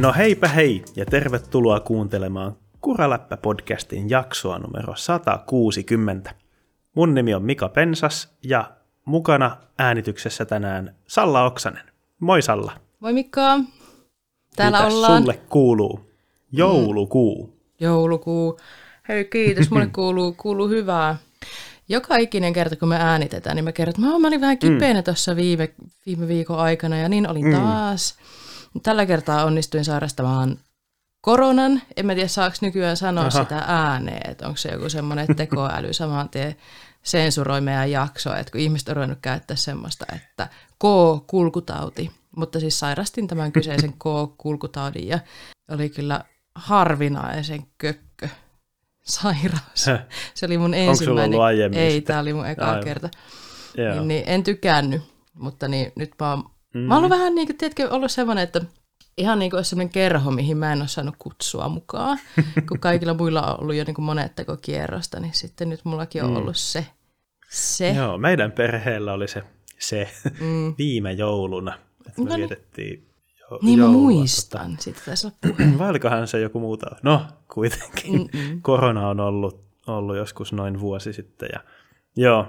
No heipä hei ja tervetuloa kuuntelemaan Kuraläppä-podcastin jaksoa numero 160. Mun nimi on Mika Pensas ja mukana äänityksessä tänään Salla Oksanen. Moi Salla. Moi Mikko. Täällä Mitäs ollaan. sulle kuuluu? Joulukuu. Joulukuu. Hei kiitos, mulle kuuluu, kuuluu hyvää. Joka ikinen kerta, kun me äänitetään, niin mä kerron, että mä, mä olin vähän kipeänä mm. tuossa viime, viime viikon aikana ja niin olin mm. taas. Tällä kertaa onnistuin sairastamaan koronan. En mä tiedä, saako nykyään sanoa Aha. sitä ääneen, että onko se joku semmoinen tekoäly saman tien sensuroi meidän jaksoa, että kun ihmiset on ruvennut käyttää semmoista, että K-kulkutauti. Mutta siis sairastin tämän kyseisen K-kulkutaudin ja oli kyllä harvinaisen kökkö sairaus. Se oli mun Onko sulla ensimmäinen. ollut Ei, tämä oli mun eka Aivan. kerta. Niin, niin, en tykännyt, mutta niin, nyt mä oon, mm. mä oon vähän niin kuin, tiedätkö, ollut semmoinen, että ihan niin kuin semmoinen kerho, mihin mä en ole saanut kutsua mukaan. kun kaikilla muilla on ollut jo niin kuin monet kierrosta, niin sitten nyt mullakin on Mm. ollut se. Se. Joo, meidän perheellä oli se, se Mm. viime jouluna, että me No niin. vietettiin jo, Niin mä joulua, muistan. Sitten taisi olla puhe. Tota, vai olikohan se joku muuta? No, kuitenkin. Mm-mm. Korona on ollut, ollut joskus noin vuosi sitten. Ja, joo,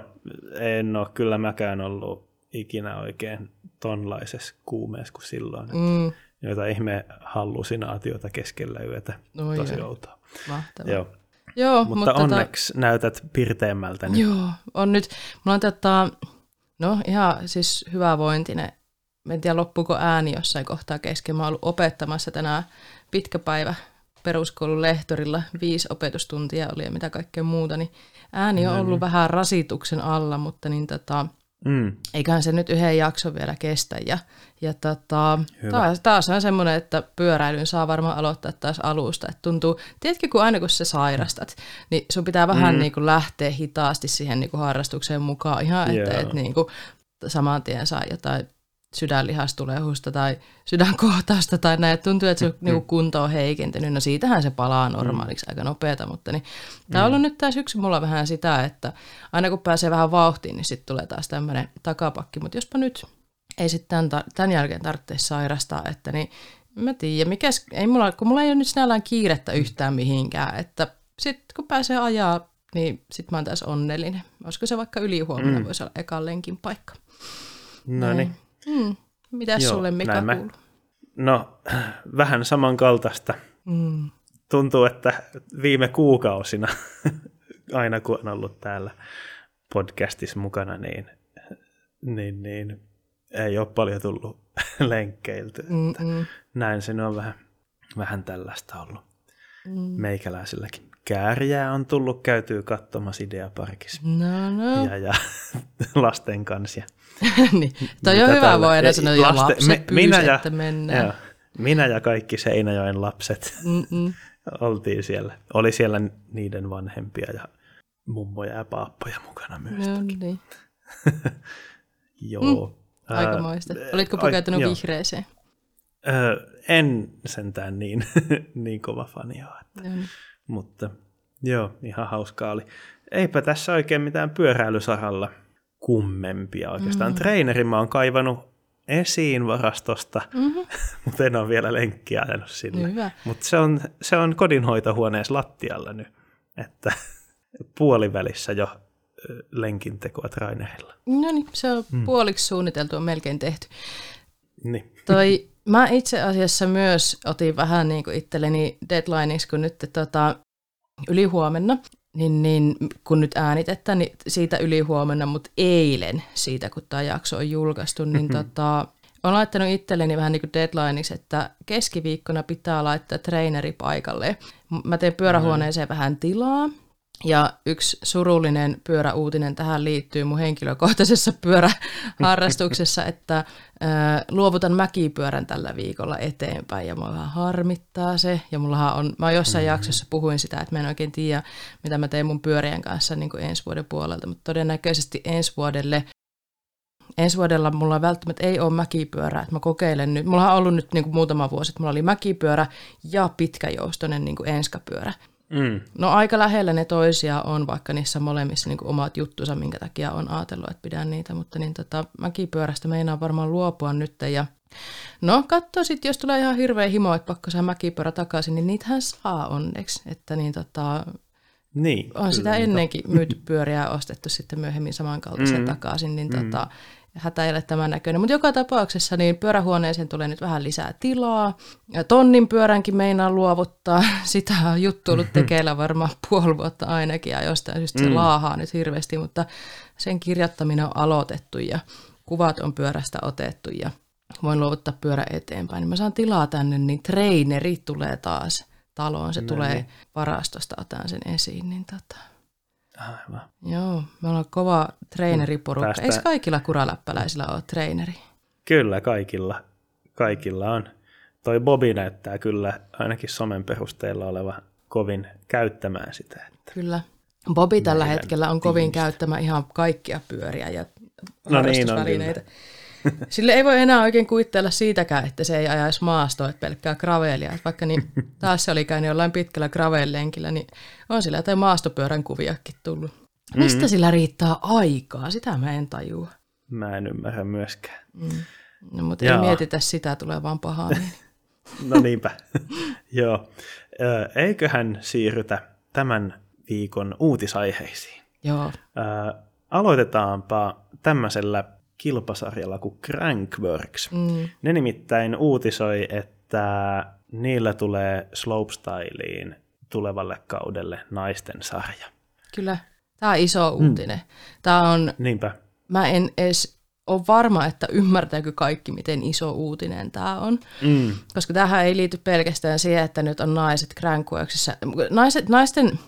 en ole kyllä mäkään ollut ikinä oikein tonlaisessa kuumeessa kuin silloin. Mm. Mm. Joita ihme hallusinaatiota keskellä yötä. Oi Tosi outoa. Mahtavaa. Joo. Joo, Mutta, mutta tota- onneksi näytät pirteämmältä nyt. Joo, on nyt. Mulla on tota, no ihan siis hyvä vointinen. Mä en tiedä loppuuko ääni jossain kohtaa kesken. Mä oon ollut opettamassa tänään pitkä päivä peruskoulun lehtorilla. Viisi opetustuntia oli ja mitä kaikkea muuta. Niin ääni on ollut vähän rasituksen alla, mutta niin tota, Mm. eiköhän se nyt yhden jakson vielä kestä. Ja, ja tota, Hyvä. taas, taas on semmoinen, että pyöräilyn saa varmaan aloittaa taas alusta. Et tuntuu, tiedätkö, kun aina kun sä sairastat, niin sun pitää vähän mm. niin kuin lähteä hitaasti siihen niin kuin harrastukseen mukaan. Ihan, että Joo. et niin kuin saman tien saa jotain sydänlihastulehusta tai sydänkohtausta tai näin. Tuntuu, että se niin kuin kunto on heikentynyt. No siitähän se palaa normaaliksi aika nopeata, mutta niin, tämä on ollut nyt tämä syksy mulla vähän sitä, että aina kun pääsee vähän vauhtiin, niin sitten tulee taas tämmöinen takapakki. Mutta jospa nyt ei sitten tämän, tämän jälkeen tarvitse sairastaa, että niin mä tiedän, mikäs, ei mulla, kun mulla ei ole nyt sinällään kiirettä yhtään mihinkään, että sitten kun pääsee ajaa, niin sitten mä oon taas onnellinen. Olisiko se vaikka ylihuomenna mm. voisi olla ekan lenkin paikka. No niin. Mm. Mitäs Joo, sulle Mika näin mä- kuuluu? No, vähän samankaltaista. Mm. tuntuu, että viime kuukausina, aina kun on ollut täällä podcastissa mukana, niin, niin, niin ei ole paljon tullut lenkkeilty. Mm-mm. Näin se on vähän, vähän tällaista ollut Mm. meikäläisilläkin. Kääriää on tullut käytyä katsomassa Ideaparkissa No, no. ja, ja lasten kanssa. Ja, niin. Toi on hyvä tällä- voida ei, sanoa, ja lapset me- pyysi, minä ja- että mennään. joo, minä ja kaikki Seinäjoen lapset Mm-mm. oltiin siellä. Oli siellä niiden vanhempia ja mummoja ja paappoja mukana myös. No niin, Joo. Ää, aikamoista. Olitko ai- pukeutunut joo. vihreeseen? Öö, en sentään niin, niin kova fani ole, että, No niin. mutta joo, ihan hauskaa oli. Eipä tässä oikein mitään pyöräilysaralla kummempia oikeastaan. Mm. Treeneri mä oon kaivannut esiin varastosta, Mm-hmm. mutta en ole vielä lenkkiä ajanut sinne. Hyvä. Mutta se on, se on kodinhoitohuoneessa lattialla nyt, että puolivälissä jo ö, lenkintekoa trainerilla. No niin, se on mm. puoliksi suunniteltu, on melkein tehty. Niin. Toi, mä itse asiassa myös otin vähän niin kuin itselleni deadlineiksi, kun nyt tota, ylihuomenna, niin, niin kun nyt äänitetään, niin siitä ylihuomenna, mutta eilen siitä, kun tämä jakso on julkaistu, niin tota, olen laittanut itselleni vähän niin kuin deadlineiksi, että keskiviikkona pitää laittaa treeneri paikalle. Mä teen pyörähuoneeseen vähän tilaa, ja yksi surullinen pyöräuutinen tähän liittyy mun henkilökohtaisessa pyöräharrastuksessa, että luovutan mäkipyörän tällä viikolla eteenpäin ja mua vähän harmittaa se. Ja mullahan on, mä jossain jaksossa puhuin sitä, että mä en oikein tiedä, mitä mä teen mun pyörien kanssa niin kuin ensi vuoden puolelta, mutta todennäköisesti ensi vuodelle ensi vuodella mulla välttämättä ei ole mäkipyörää, että mä kokeilen nyt. Mulla on ollut nyt niin kuin muutama vuosi, että mulla oli mäkipyörä ja pitkäjoustoinen niin kuin enskapyörä. Mm. No aika lähellä ne toisia on, vaikka niissä molemmissa niin omat juttunsa, minkä takia on ajatellut, että pidän niitä, mutta niin tota, mäkipyörästä meinaan varmaan luopua nyt ja No, katso sitten, jos tulee ihan hirveä himo, että pakko saa mäkipyörä takaisin, niin niitähän saa onneksi. Että niin tota, Niin, on sitä niitä- ennenkin myyty pyöriä ostettu sitten myöhemmin samankaltaisen mm. takaisin, niin mm. tota, hätä ei ole tämän näköinen. Mutta joka tapauksessa niin pyörähuoneeseen tulee nyt vähän lisää tilaa. Ja tonnin pyöränkin meinaa luovuttaa. Sitä on juttu ollut tekeillä varmaan puoli vuotta ainakin ja jostain syystä se Mm. laahaa nyt hirveästi, mutta sen kirjoittaminen on aloitettu ja kuvat on pyörästä otettu ja voin luovuttaa pyörä eteenpäin. Niin mä saan tilaa tänne, niin treineri tulee taas taloon. Se No tulee niin. varastosta, otan sen esiin. Niin tota, Aivan. Joo, me ollaan kova treeneriporukka. Päästään- Päästä... Eikö kaikilla kuraläppäläisillä ole treeneri? Kyllä, kaikilla, kaikilla on. Toi Bobi näyttää kyllä ainakin somen perusteella oleva kovin käyttämään sitä. Että. Kyllä. Bobi tällä hetkellä on kovin tiimistä. käyttämä ihan kaikkia pyöriä ja No niin, on harrastusvälineitä. Sille ei voi enää oikein kuvitella siitäkään, että se ei ajaisi maastoa, että pelkkää gravelia. Että vaikka niin, taas se oli käynyt jollain pitkällä gravel-lenkillä, niin on sillä jotain maastopyörän kuviakin tullut. Mistä mm-hmm. sillä riittää aikaa? Sitä mä en tajua. Mä en ymmärrä myöskään. No, mutta ei Jaa. mietitä sitä, tulee vaan pahaa. Niin. No niinpä. Joo. Eiköhän siirrytä tämän viikon uutisaiheisiin. Joo, Aloitetaanpa tämmöisellä kilpasarjalla kuin Crankworks. mm, Ne nimittäin uutisoi, että niillä tulee slopestyliin tulevalle kaudelle naisten sarja. kyllä. Tämä on iso uutinen. Tämä on Niinpä. mä en edes ole varma, että ymmärtääkö kaikki, miten iso uutinen tämä on. Mm. Koska tähän ei liity pelkästään siihen, että nyt on naiset Crankworksissa. Naiset, naisten,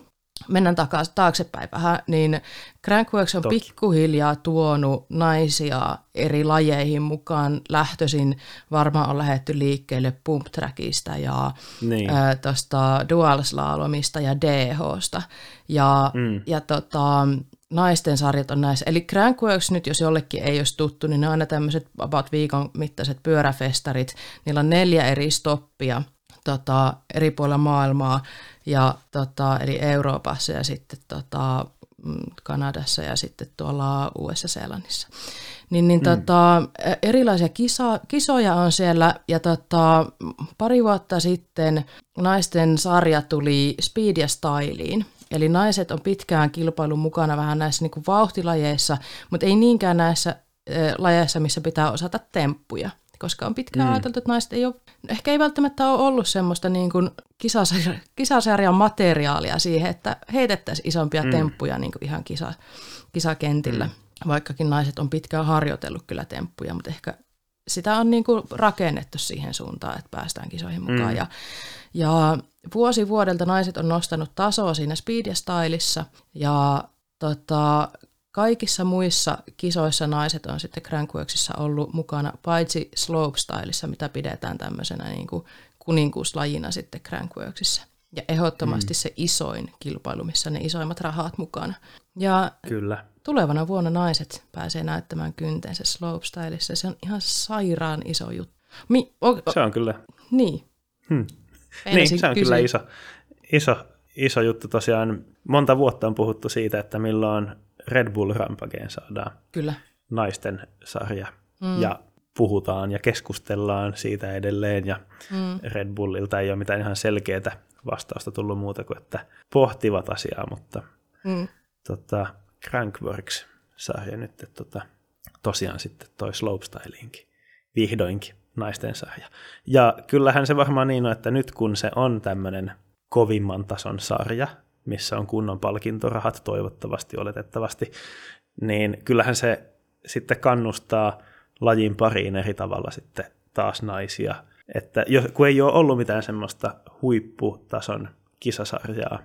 mennään takaisin taaksepäin vähän, niin Crankworks on Toki. pikkuhiljaa tuonut naisia eri lajeihin mukaan. Lähtöisin varmaan on lähetty liikkeelle pump trackista ja Niin. ää, tuosta dual slalomista ja DHsta. Ja, mm. ja tota, naisten sarjat on näissä. Eli Crankworks nyt, jos jollekin ei olisi tuttu, niin ne on aina tämmöiset about viikon mittaiset pyöräfestarit. Niillä on neljä eri stoppia tota, eri puolilla maailmaa, ja, tota, eli Euroopassa ja sitten tota, mm, Kanadassa ja sitten tuolla Uudessa-Seelannissa. Niin, niin mm. tota, erilaisia kisa, kisoja on siellä ja tota, pari vuotta sitten naisten sarja tuli Speed ja Styliin. Eli naiset on pitkään kilpailun mukana vähän näissä niin kuin vauhtilajeissa, mutta ei niinkään näissä eh, lajeissa, missä pitää osata temppuja. Koska on pitkään mm. ajateltu, että naiset ei ole, ehkä ei välttämättä ole ollut semmoista niin kuin kisasarja, kisasarjan materiaalia siihen, että heitettäisiin isompia mm. temppuja niin kuin ihan kisa, kisakentillä. Mm. Vaikkakin naiset on pitkään harjoitellut kyllä temppuja, mutta ehkä sitä on niin kuin rakennettu siihen suuntaan, että päästään kisoihin mukaan. Mm. Ja, ja vuosi vuodelta naiset on nostanut tasoa siinä speed ja stylissa ja tota, kaikissa muissa kisoissa naiset on sitten Crankworksissa ollut mukana, paitsi slopestylissa, mitä pidetään tämmöisenä niin kuin kuninkuuslajina sitten Crankworksissa. Ja ehdottomasti mm. se isoin kilpailu, missä ne isoimmat rahat mukana. Ja Kyllä. tulevana vuonna naiset pääsee näyttämään kyntensä slopestylissa. Se on ihan sairaan iso juttu. Mi- o- o- Se on kyllä, niin. hmm. Niin, se on kysyä. kyllä iso, iso, iso juttu tosiaan. Monta vuotta on puhuttu siitä, että milloin Red Bull Rampageen saadaan Kyllä. naisten sarja. Mm. Ja puhutaan ja keskustellaan siitä edelleen. Ja mm. Red Bullilta ei ole mitään ihan selkeää vastausta tullut muuta kuin, että pohtivat asiaa, mutta Mm. tota, Crankworks-sarja nyt, että tota, tosiaan sitten toi Slopestyliinkin vihdoinkin naisten sarja. Ja kyllähän se varmaan niin on, että nyt kun se on tämmöinen kovimman tason sarja, missä on kunnon palkintorahat toivottavasti, oletettavasti, niin kyllähän se sitten kannustaa lajin pariin eri tavalla sitten taas naisia. Että jos, kun ei ole ollut mitään semmoista huipputason kisasarjaa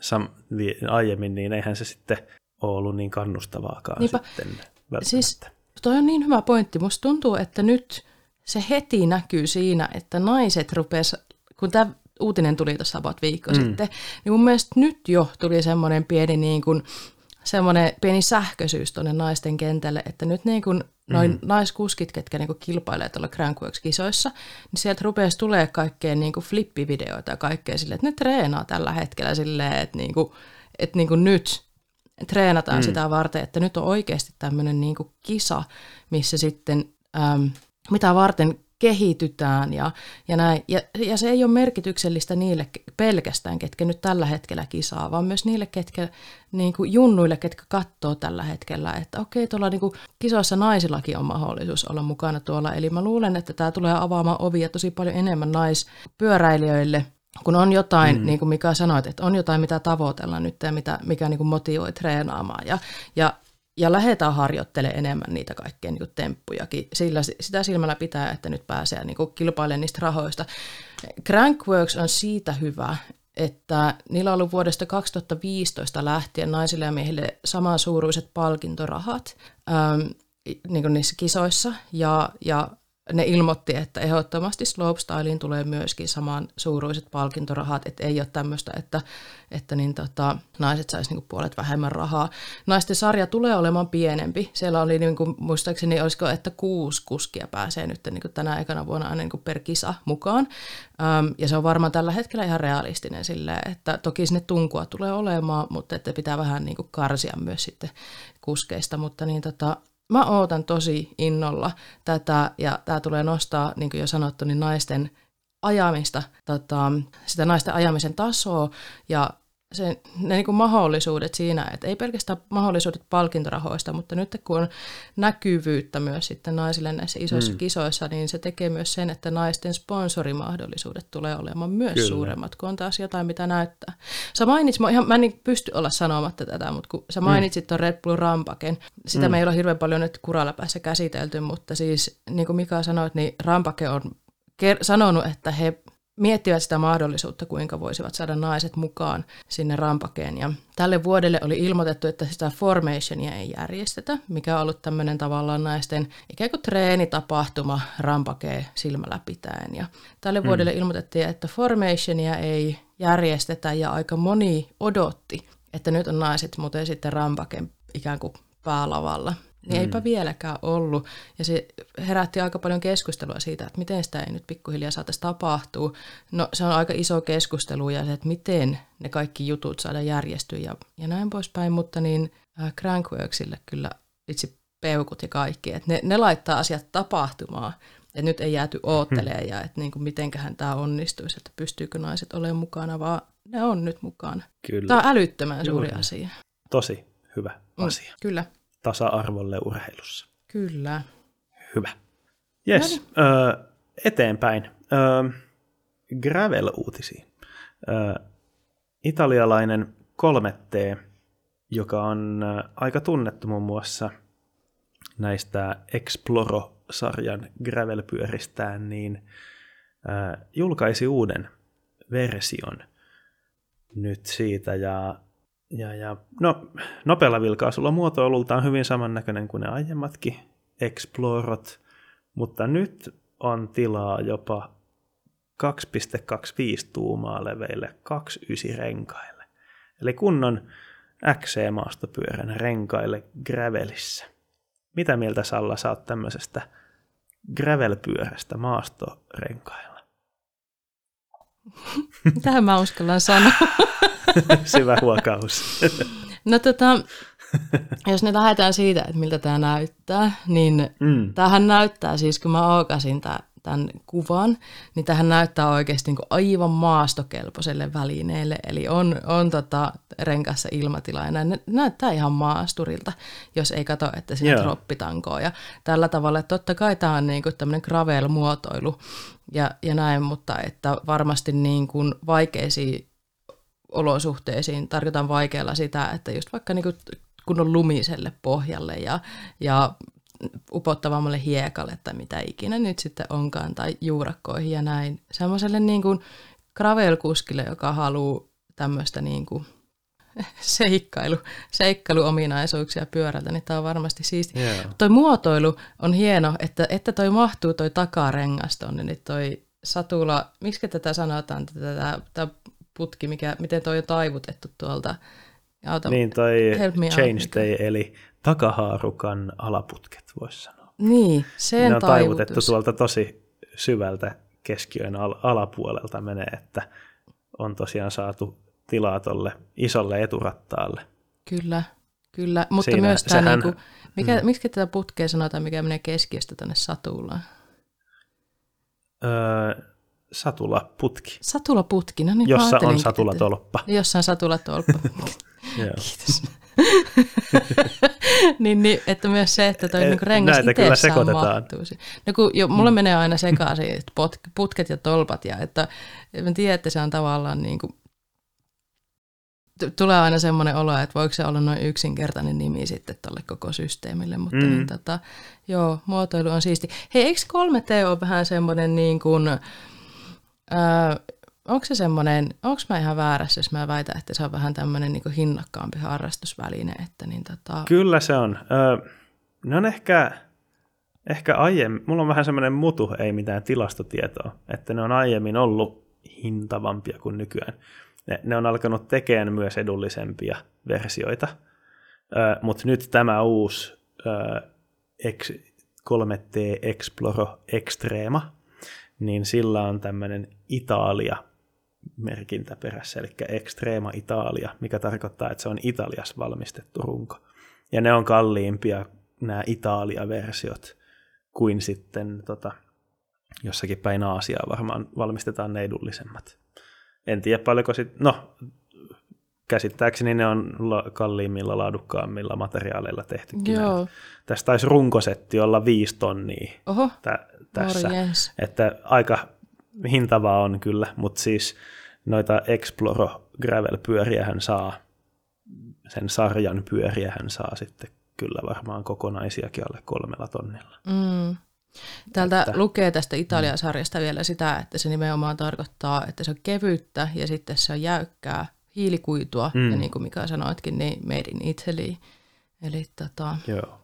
sam, vi- aiemmin, niin eihän se sitten ole ollut niin kannustavaakaan Niinpä. sitten välttämättä. Siis toi on niin hyvä pointti. Musta tuntuu, että nyt se heti näkyy siinä, että naiset rupes, kun tämä uutinen tuli tuossa about viikko mm. sitten, niin mun mielestä nyt jo tuli semmoinen pieni niin kuin, semmoinen pieni sähköisyys tuonne naisten kentälle, että nyt niin kuin noin mm. naiskuskit, ketkä niin kuin kilpailee tuolla Crankworks-kisoissa, niin sieltä rupesi tulee kaikkea niin kuin flippivideoita ja kaikkea silleen, että ne treenaa tällä hetkellä silleen, että, niin kuin, että niin kuin nyt treenataan mm. sitä varten, että nyt on oikeasti tämmöinen niin kuin kisa, missä sitten äm, mitä varten kehitytään ja, ja näin. Ja, ja se ei ole merkityksellistä niille pelkästään, ketkä nyt tällä hetkellä kisaa, vaan myös niille, ketkä niin kuin junnuille, ketkä katsoo tällä hetkellä, että okei, tuolla niin kuin kisoissa naisillakin on mahdollisuus olla mukana tuolla. Eli mä luulen, että tämä tulee avaamaan ovia tosi paljon enemmän naispyöräilijöille, kun on jotain, mm. niin kuin Mika sanoit, että on jotain, mitä tavoitella nyt ja mitä, mikä niin kuin motivoi treenaamaan. Ja, ja ja lähdetään harjoittelemaan enemmän niitä kaikkien niin temppujakin. Sillä sitä silmällä pitää, että nyt pääsee niin kilpailemaan niistä rahoista. Crankworks on siitä hyvä, että niillä on ollut vuodesta 2015 lähtien naisille ja miehille samansuuruiset palkintorahat ähm, niin niissä kisoissa. Ja, ja ne ilmoitti, että ehdottomasti slopestyliin tulee myöskin saman suuruiset palkintorahat, että ei ole tämmöistä, että, että niin tota, naiset saisi niinku puolet vähemmän rahaa. Naisten sarja tulee olemaan pienempi. Siellä oli niinku, muistaakseni, olisiko, että kuusi kuskia pääsee nyt niinku tänä ekana vuonna aina niinku per kisa mukaan. Öm, ja se on varmaan tällä hetkellä ihan realistinen silleen, että toki sinne tunkua tulee olemaan, mutta että pitää vähän niinku karsia myös sitten kuskeista, mutta niin tota, mä ootan tosi innolla tätä ja tämä tulee nostaa, niin kuin jo sanottu, niin naisten ajamista, tota, sitä naisten ajamisen tasoa ja se, ne niin kuin mahdollisuudet siinä, että ei pelkästään mahdollisuudet palkintorahoista, mutta nyt kun on näkyvyyttä myös sitten naisille näissä isoissa mm. kisoissa, niin se tekee myös sen, että naisten sponsorimahdollisuudet tulee olemaan myös Kyllä. suuremmat, kun on taas jotain, mitä näyttää. Sä mainitsit, mä, ihan, mä en niin pysty olla sanomatta tätä, mutta kun sä mm. mainitsit mm. tuon Red Bull Rampaken, sitä mm. meillä on hirveän paljon nyt päässä käsitelty, mutta siis niin kuin Mika sanoit, niin Rampake on sanonut, että he miettivät sitä mahdollisuutta, kuinka voisivat saada naiset mukaan sinne rampakeen. Ja tälle vuodelle oli ilmoitettu, että sitä formationia ei järjestetä, mikä on ollut tämmöinen tavallaan naisten ikään kuin treenitapahtuma rampakeen silmällä pitäen. Ja tälle mm. vuodelle ilmoitettiin, että formationia ei järjestetä ja aika moni odotti, että nyt on naiset muuten sitten rampakeen ikään kuin päälavalla niin mm. eipä vieläkään ollut. Ja se herätti aika paljon keskustelua siitä, että miten sitä ei nyt pikkuhiljaa saataisiin tapahtua. No se on aika iso keskustelu ja se, että miten ne kaikki jutut saada järjestyä ja, ja näin poispäin. Mutta niin äh, Crankworksille kyllä itse peukut ja kaikki, että ne, ne laittaa asiat tapahtumaan. Että nyt ei jääty oottelemaan hmm. ja että niin kuin mitenköhän tämä onnistuisi, että pystyykö naiset olemaan mukana, vaan ne on nyt mukana. Kyllä. Tämä on älyttömän suuri Juuri. asia. Tosi hyvä mm, asia. Mm, kyllä tasa-arvolle urheilussa. Kyllä. Hyvä. Yes, no ö, eteenpäin. Ö, gravel-uutisiin. Ö, italialainen 3T, joka on aika tunnettu muun muassa näistä Exploro-sarjan gravel-pyöristään, niin julkaisi uuden version nyt siitä, ja ja, ja, no, nopealla vilkaisulla muotoilultaan hyvin samannäköinen kuin ne aiemmatkin Explorot, mutta nyt on tilaa jopa 2,25 tuumaa leveille 29 renkaille. Eli kunnon XC-maastopyörän renkaille gravelissä. Mitä mieltä Salla saat tämmöisestä gravelpyörästä maastorenkailla? Tähän mä uskallan sanoa. Syvä huokaus. no tota, jos ne lähdetään siitä, että miltä tämä näyttää, niin mm. tämähän näyttää siis, kun mä aukasin tämän kuvan, niin tähän näyttää oikeasti niin aivan maastokelpoiselle välineelle. Eli on, on tota renkassa ilmatila ja näin, näyttää ihan maasturilta, jos ei katso, että siinä yeah. droppitankoo. Ja tällä tavalla, että totta kai tämä on niin tämmöinen gravel-muotoilu ja, ja näin, mutta että varmasti niin kuin vaikeisiin olosuhteisiin tarkoitan vaikealla sitä, että just vaikka niin kunnon lumiselle pohjalle ja, ja upottavammalle hiekalle tai mitä ikinä nyt sitten onkaan, tai juurakkoihin ja näin. Semmoiselle niin kuin gravel-kuskille, joka haluaa tämmöistä niin kuin seikkailu, seikkailuominaisuuksia pyörältä, niin tämä on varmasti siisti. Yeah. Toi muotoilu on hieno, että, että toi mahtuu toi takarengas tonne, niin toi satula, miksi tätä sanotaan, tätä, tätä putki, mikä, miten toi on taivutettu tuolta. Auta, niin, toi change day, eli takahaarukan alaputket, voisi sanoa. Niin, sen Ne on taivutettu tuolta tosi syvältä keskiön al- alapuolelta menee, että on tosiaan saatu tilaa tuolle isolle eturattaalle. Kyllä, kyllä. Mutta Siinä, myös tämä, sehän, niinku, mikä, mm. miksi tätä putkea sanotaan, mikä menee keskiöstä tänne satulaan? öö, satulaputki, Satulaputki, no niin jossa on satulatolppa. Että, jossain satulatolppa. Joo. Kiitos. niin, niin, että myös se, että toi niinku rengas näitä kyllä sekoitetaan. No kun jo, mulla menee aina sekaisin, että putket ja tolpat, ja että mä tiedän, että se on tavallaan niin kuin, tulee aina semmoinen olo, että voiko se olla noin yksinkertainen nimi sitten tälle koko systeemille, mutta Mm. niin, tota, joo, muotoilu on siisti. Hei, eikö 3T ole vähän semmoinen niin kuin, ää, onko se semmoinen, onko mä ihan väärässä, jos mä väitän, että se on vähän tämmöinen niin hinnakkaampi harrastusväline, että niin tota, Kyllä se on. Öö, ne on ehkä, ehkä aiemmin, mulla on vähän semmoinen mutu, ei mitään tilastotietoa, että ne on aiemmin ollut hintavampia kuin nykyään. Ne, ne on alkanut tekemään myös edullisempia versioita, öö, mutta nyt tämä uusi öö, X, 3T Exploro Extrema, niin sillä on tämmöinen Italia merkintä perässä, eli Extrema Italia, mikä tarkoittaa, että se on Italiassa valmistettu runko. Ja ne on kalliimpia, nämä Italia-versiot, kuin sitten tota, jossakin päin Aasiaa varmaan valmistetaan ne edullisemmat. En tiedä paljonko sitten, no käsittääkseni ne on la- kalliimmilla, laadukkaammilla materiaaleilla tehtykin. joo, Tästä taisi runkosetti olla viisi tonnia oho, tä- tässä. morjens. Että aika hintavaa on kyllä, mutta siis noita Exploro Gravel-pyöriähän saa, sen sarjan pyöriähän saa sitten kyllä varmaan kokonaisiakin alle kolmella tonnilla. Mm. Täältä Että- lukee tästä Italia-sarjasta vielä sitä, että se nimenomaan tarkoittaa, että se on kevyttä ja sitten se on jäykkää hiilikuitua, Mm. ja niin kuin Mika sanoitkin, niin made in Italy. Eli tota, Joo.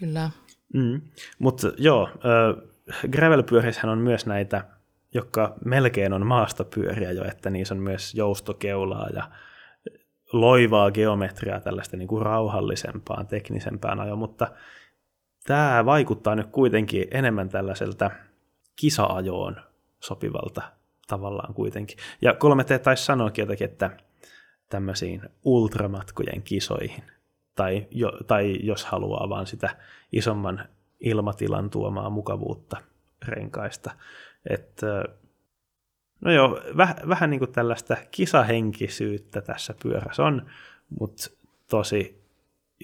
kyllä, Mm. Mutta joo, äh, gravelpyörissähän on myös näitä, jotka melkein on maastopyöriä jo, että niissä on myös joustokeulaa ja loivaa geometriaa, tällaista niin kuin rauhallisempaan, teknisempään ajoon, mutta tämä vaikuttaa nyt kuitenkin enemmän tällaiselta kisaajoon sopivalta tavallaan kuitenkin. Ja 3T taisi sanoakin jotakin, että tämmöisiin ultramatkojen kisoihin, tai, jo, tai jos haluaa vaan sitä isomman ilmatilan tuomaa mukavuutta renkaista. Että, no joo, väh, vähän niin kuin tällaista kisahenkisyyttä tässä pyörässä on, mutta tosi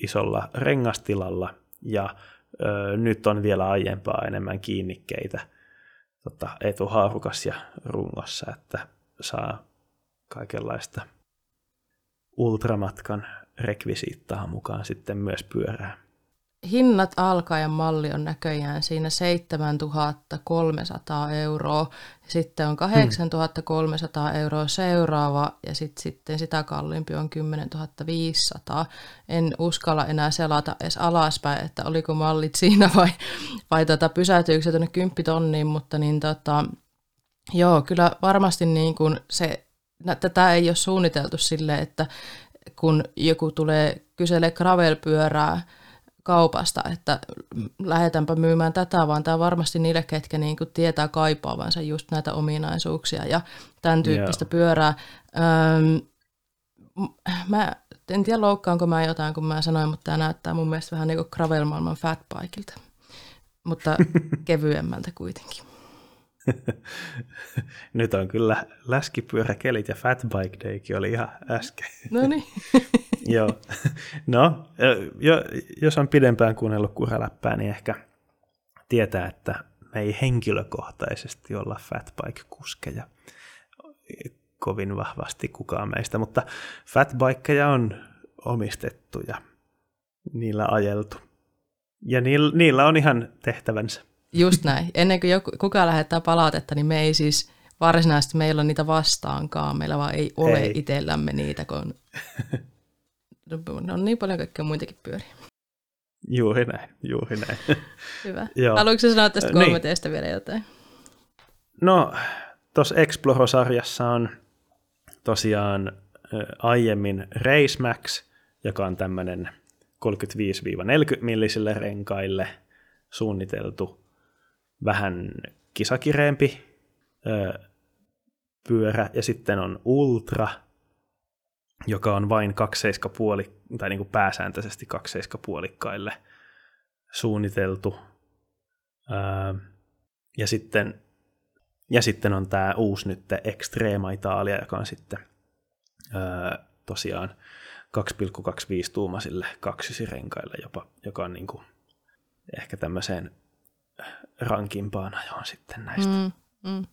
isolla rengastilalla ja ö, nyt on vielä aiempaa enemmän kiinnikkeitä tota, etuhaarukas ja rungossa, että saa kaikenlaista ultramatkan rekvisiittaa mukaan sitten myös pyörää. Hinnat alkaa ja malli on näköjään siinä 7300 euroa, sitten on 8300 euroa seuraava ja sit, sitten sitä kalliimpi on 10 500. En uskalla enää selata edes alaspäin, että oliko mallit siinä vai, vai tota, pysäytyykö se tuonne 10 tonniin, mutta niin tota, joo, kyllä varmasti niin kuin se, tätä ei ole suunniteltu silleen, että kun joku tulee kyselee gravelpyörää kaupasta, että lähdetänpä myymään tätä, vaan tämä varmasti niille, ketkä niin kuin tietää kaipaavansa just näitä ominaisuuksia ja tämän tyyppistä Joo. pyörää. Öm, mä en tiedä loukkaanko mä jotain, kun mä sanoin, mutta tämä näyttää mun mielestä vähän niin kuin gravel-maailman fatbikeilta, mutta kevyemmältä kuitenkin. Nyt on kyllä läskipyöräkelit ja fatbike daykin oli ihan äsken. No niin. Joo. No, jo, jos on pidempään kuunnellut kuraläppää, niin ehkä tietää, että me ei henkilökohtaisesti olla fatbike-kuskeja kovin vahvasti kukaan meistä, mutta fatbikeja on omistettu ja niillä ajeltu. Ja niillä, niillä on ihan tehtävänsä. Just näin. Ennen kuin joku, kukaan lähettää palautetta, niin me ei siis varsinaisesti meillä on niitä vastaankaan. Meillä vaan ei ole ei. itsellämme niitä, kun on niin paljon kaikkea muitakin pyöriä. Juuri näin, juuri näin. Hyvä. Joo. Haluatko sanoa tästä niin. kolme teistä vielä jotain? No, tuossa Exploro-sarjassa on tosiaan ö, aiemmin Race Max, joka on tämmöinen 35-40 millisille renkaille suunniteltu vähän kisakireempi ö, pyörä, ja sitten on Ultra, joka on vain 2,5 tai niin kuin pääsääntöisesti 2,5 suunniteltu. Ja sitten Ja sitten on tämä uusi nyt Extrema Italia, joka on sitten tosiaan 2,25 tuumasille kaksisirenkaille jopa, joka on niin kuin ehkä tämmöiseen rankimpaan ajoon sitten näistä. Mm, mm.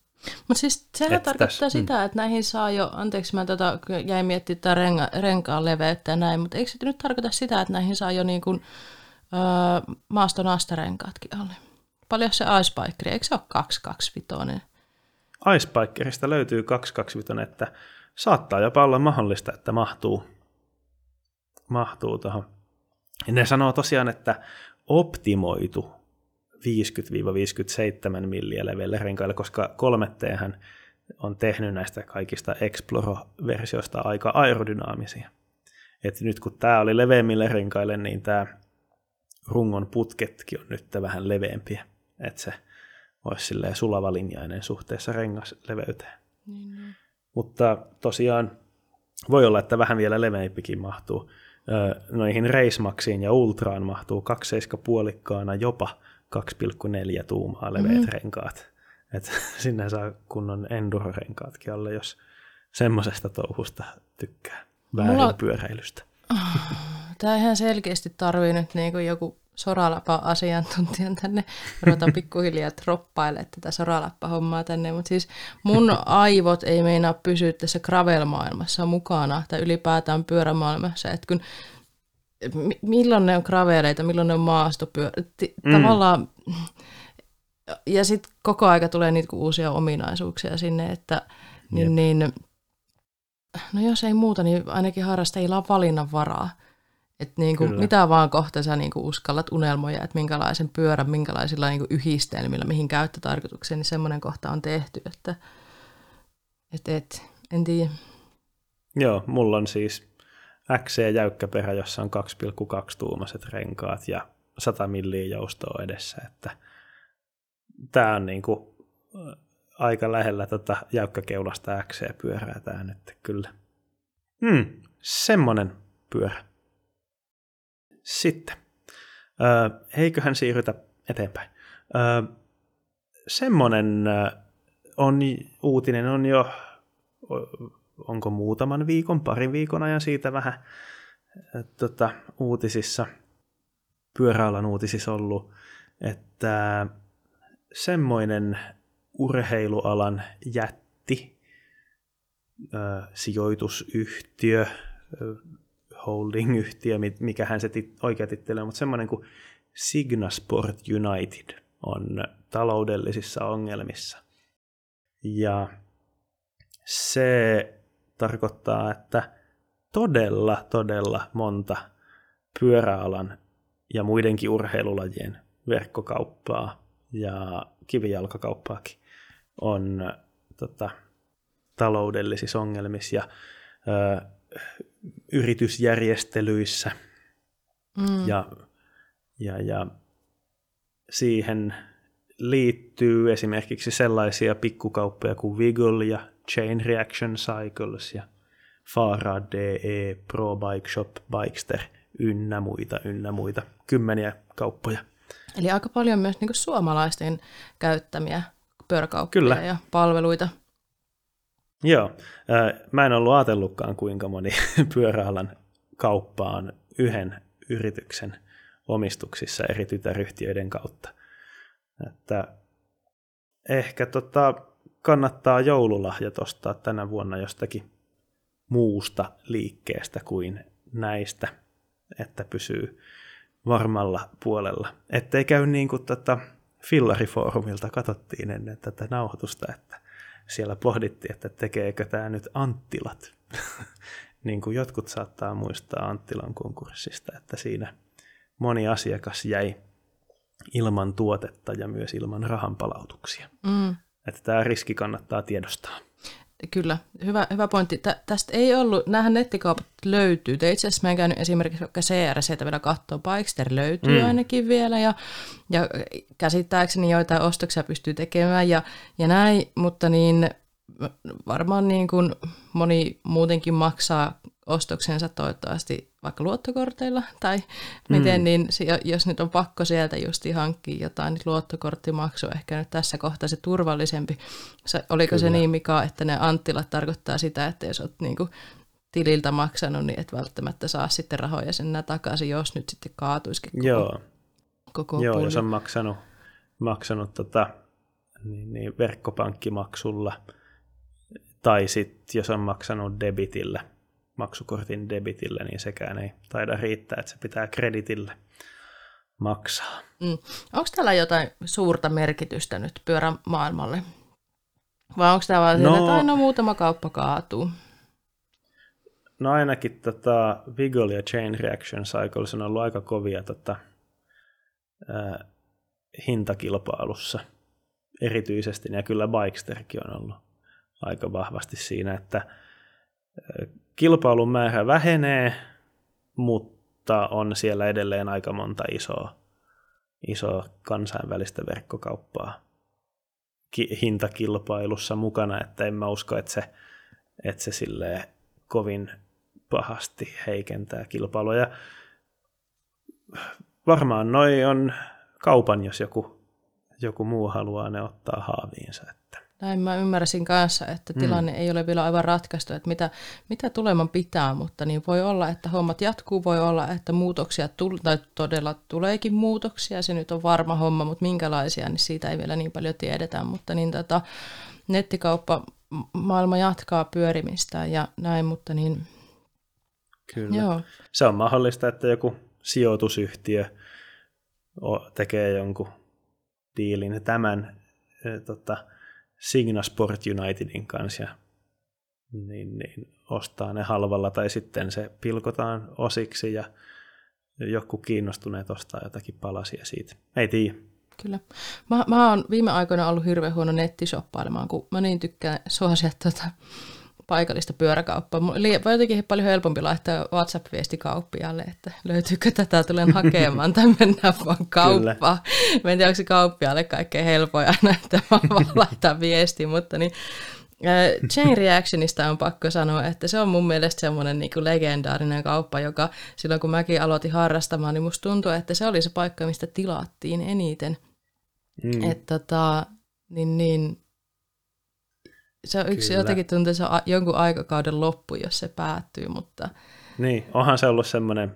Mutta siis sehän että tarkoittaa tässä, sitä, mm. että näihin saa jo, anteeksi mä tota, jäin miettimään tätä renga, renkaan leveyttä ja näin, mutta eikö se nyt tarkoita sitä, että näihin saa jo niin kuin, öö, maaston astarenkaatkin alle? Paljon se Icebiker, eikö se ole 225? Icebikerista löytyy 225, että saattaa jopa olla mahdollista, että mahtuu, mahtuu tuohon. Ne sanoo tosiaan, että optimoitu 50-57 milliä leveille renkaille, koska 3 hän on tehnyt näistä kaikista Exploro-versioista aika aerodynaamisia. Et nyt kun tämä oli leveämmille renkaille, niin tämä rungon putketkin on nyt vähän leveämpiä. Että se olisi sulavalinjainen suhteessa rengasleveyteen. Niin, niin. Mutta tosiaan voi olla, että vähän vielä leveämpikin mahtuu. Noihin Racemaxiin ja Ultraan mahtuu 2,7 puolikkaana jopa 2,4 tuumaa leveät mm. renkaat. Et sinne saa kunnon enduro-renkaatkin alle, jos semmoisesta touhusta tykkää väärin Mulla... pyöräilystä. Tämä ihan selkeästi tarvii nyt niin kuin joku soraläpä-asiantuntijan tänne. Ruvetaan pikkuhiljaa troppailemaan tätä soraläppä-hommaa tänne, mutta siis mun aivot ei meinaa pysyä tässä gravel-maailmassa mukana tai ylipäätään pyörämaailmassa. Että kun milloin ne on graveleita, milloin ne on maastopyörä. Mm. Tavallaan, ja sitten koko aika tulee niitä uusia ominaisuuksia sinne, että niin, niin, no jos ei muuta, niin ainakin harrastajilla on valinnan varaa. Että niin kuin, mitä vaan kohta sä niin kuin uskallat unelmoja, että minkälaisen pyörän, minkälaisilla niin kuin yhdistelmillä, mihin käyttötarkoitukseen, niin semmoinen kohta on tehty, että et, et, en tiedä. Joo, mulla on siis X ja jäykkä perä, jossa on 2,2 tuumaset renkaat ja 100 milliä joustoa edessä, että tämä on niin kuin aika lähellä tota jäykkäkeulasta X pyörää tämä nyt kyllä. Hmm, semmonen pyörä. Sitten, öö, eiköhän siirrytä eteenpäin. Öö, semmonen on, uutinen on jo onko muutaman viikon, parin viikon ajan siitä vähän tota, uutisissa, pyöräalan uutisissa ollut, että semmoinen urheilualan jätti, ö, sijoitusyhtiö, ö, holding-yhtiö, mikähän se tit, oikea titteli on, mutta semmoinen kuin Signasport United on taloudellisissa ongelmissa. Ja se tarkoittaa, että todella, todella monta pyöräalan ja muidenkin urheilulajien verkkokauppaa ja kivijalkakauppaakin on tota, taloudellisissa ongelmissa ja ö, yritysjärjestelyissä mm. ja, ja, ja siihen liittyy esimerkiksi sellaisia pikkukauppoja kuin Wiggle ja Chain Reaction Cycles ja Farad DE, Pro Bike Shop, Bikester, ynnä muita, ynnä muita, kymmeniä kauppoja. Eli aika paljon myös niin suomalaisten käyttämiä pyöräkauppoja Kyllä. ja palveluita. Joo, mä en ollut ajatellutkaan kuinka moni pyöräalan kauppa on yhden yrityksen omistuksissa eri tytäryhtiöiden kautta. Että ehkä tota, kannattaa joululahjat ostaa tänä vuonna jostakin muusta liikkeestä kuin näistä, että pysyy varmalla puolella. Ettei käy niin kuin tota Fillarifoorumilta katsottiin ennen tätä nauhoitusta, että siellä pohdittiin, että tekeekö tämä nyt Anttilat. niin kuin jotkut saattaa muistaa Anttilan konkurssista, että siinä moni asiakas jäi ilman tuotetta ja myös ilman rahanpalautuksia. Mm. Että tämä riski kannattaa tiedostaa. Kyllä, hyvä, hyvä pointti. Tä, tästä ei ollut, näähän nettikaupat löytyy. itse asiassa mä en käynyt esimerkiksi vaikka CRC vielä katsoa, Bikester löytyy mm. ainakin vielä, ja, ja käsittääkseni joitain ostoksia pystyy tekemään ja, ja näin, mutta niin varmaan niin kuin moni muutenkin maksaa ostoksensa toivottavasti vaikka luottokorteilla tai miten, mm. niin jos nyt on pakko sieltä just hankkia jotain, niin luottokorttimaksu ehkä nyt tässä kohtaa se turvallisempi. Oliko Kyllä. se niin, Mika, että ne Anttilat tarkoittaa sitä, että jos olet niin kuin tililtä maksanut, niin et välttämättä saa sitten rahoja sen takaisin, jos nyt sitten kaatuisikin koko, Joo. koko Joo, jos on maksanut, maksanut tota, niin, niin verkkopankkimaksulla tai sitten jos on maksanut debitillä, maksukortin debitillä, niin sekään ei taida riittää, että se pitää kreditille maksaa. Mm. Onko täällä jotain suurta merkitystä nyt pyörän maailmalle? Vai onko tämä vain no, että aina muutama kauppa kaatuu? No ainakin tota, Wiggle ja Chain Reaction Cycles on ollut aika kovia tota, ää, hintakilpailussa erityisesti, ja kyllä Bikesterkin on ollut aika vahvasti siinä, että kilpailun määrä vähenee, mutta on siellä edelleen aika monta isoa, isoa kansainvälistä verkkokauppaa hintakilpailussa mukana, että en mä usko, että se, että se silleen kovin pahasti heikentää kilpailua. Ja varmaan noi on kaupan, jos joku, joku muu haluaa ne ottaa haaviinsa. Näin mä ymmärsin kanssa, että mm. tilanne mm. ei ole vielä aivan ratkaistu, että mitä, mitä tuleman pitää, mutta niin voi olla, että hommat jatkuu, voi olla, että muutoksia tul- tai todella tuleekin muutoksia, se nyt on varma homma, mutta minkälaisia, niin siitä ei vielä niin paljon tiedetä, mutta niin tota, nettikauppa maailma jatkaa pyörimistä ja näin, mutta niin Kyllä. Joo. Se on mahdollista, että joku sijoitusyhtiö tekee jonkun diilin tämän e, tota, Signa Sport Unitedin kanssa ja niin, niin, ostaa ne halvalla tai sitten se pilkotaan osiksi ja joku kiinnostuneet ostaa jotakin palasia siitä. Ei tiedä. Kyllä. Mä, mä oon viime aikoina ollut hirveän huono nettishoppailemaan, kun mä niin tykkään suosia tuota, paikallista pyöräkauppaa. Oli jotenkin paljon helpompi laittaa WhatsApp-viesti kauppialle, että löytyykö tätä, tulen hakemaan tai mennään vaan kauppaan. Mä en tiedä, onko se kauppialle kaikkein helpoin aina, että mä vaan laittaa viesti, mutta niin, Chain Reactionista on pakko sanoa, että se on mun mielestä semmoinen niin legendaarinen kauppa, joka silloin kun mäkin aloitin harrastamaan, niin musta tuntuu, että se oli se paikka, mistä tilattiin eniten. Mm. Että tota, niin, niin, se on yksi, Kyllä. jotenkin tuntuu, se on jonkun aikakauden loppu, jos se päättyy, mutta... Niin, onhan se ollut semmoinen,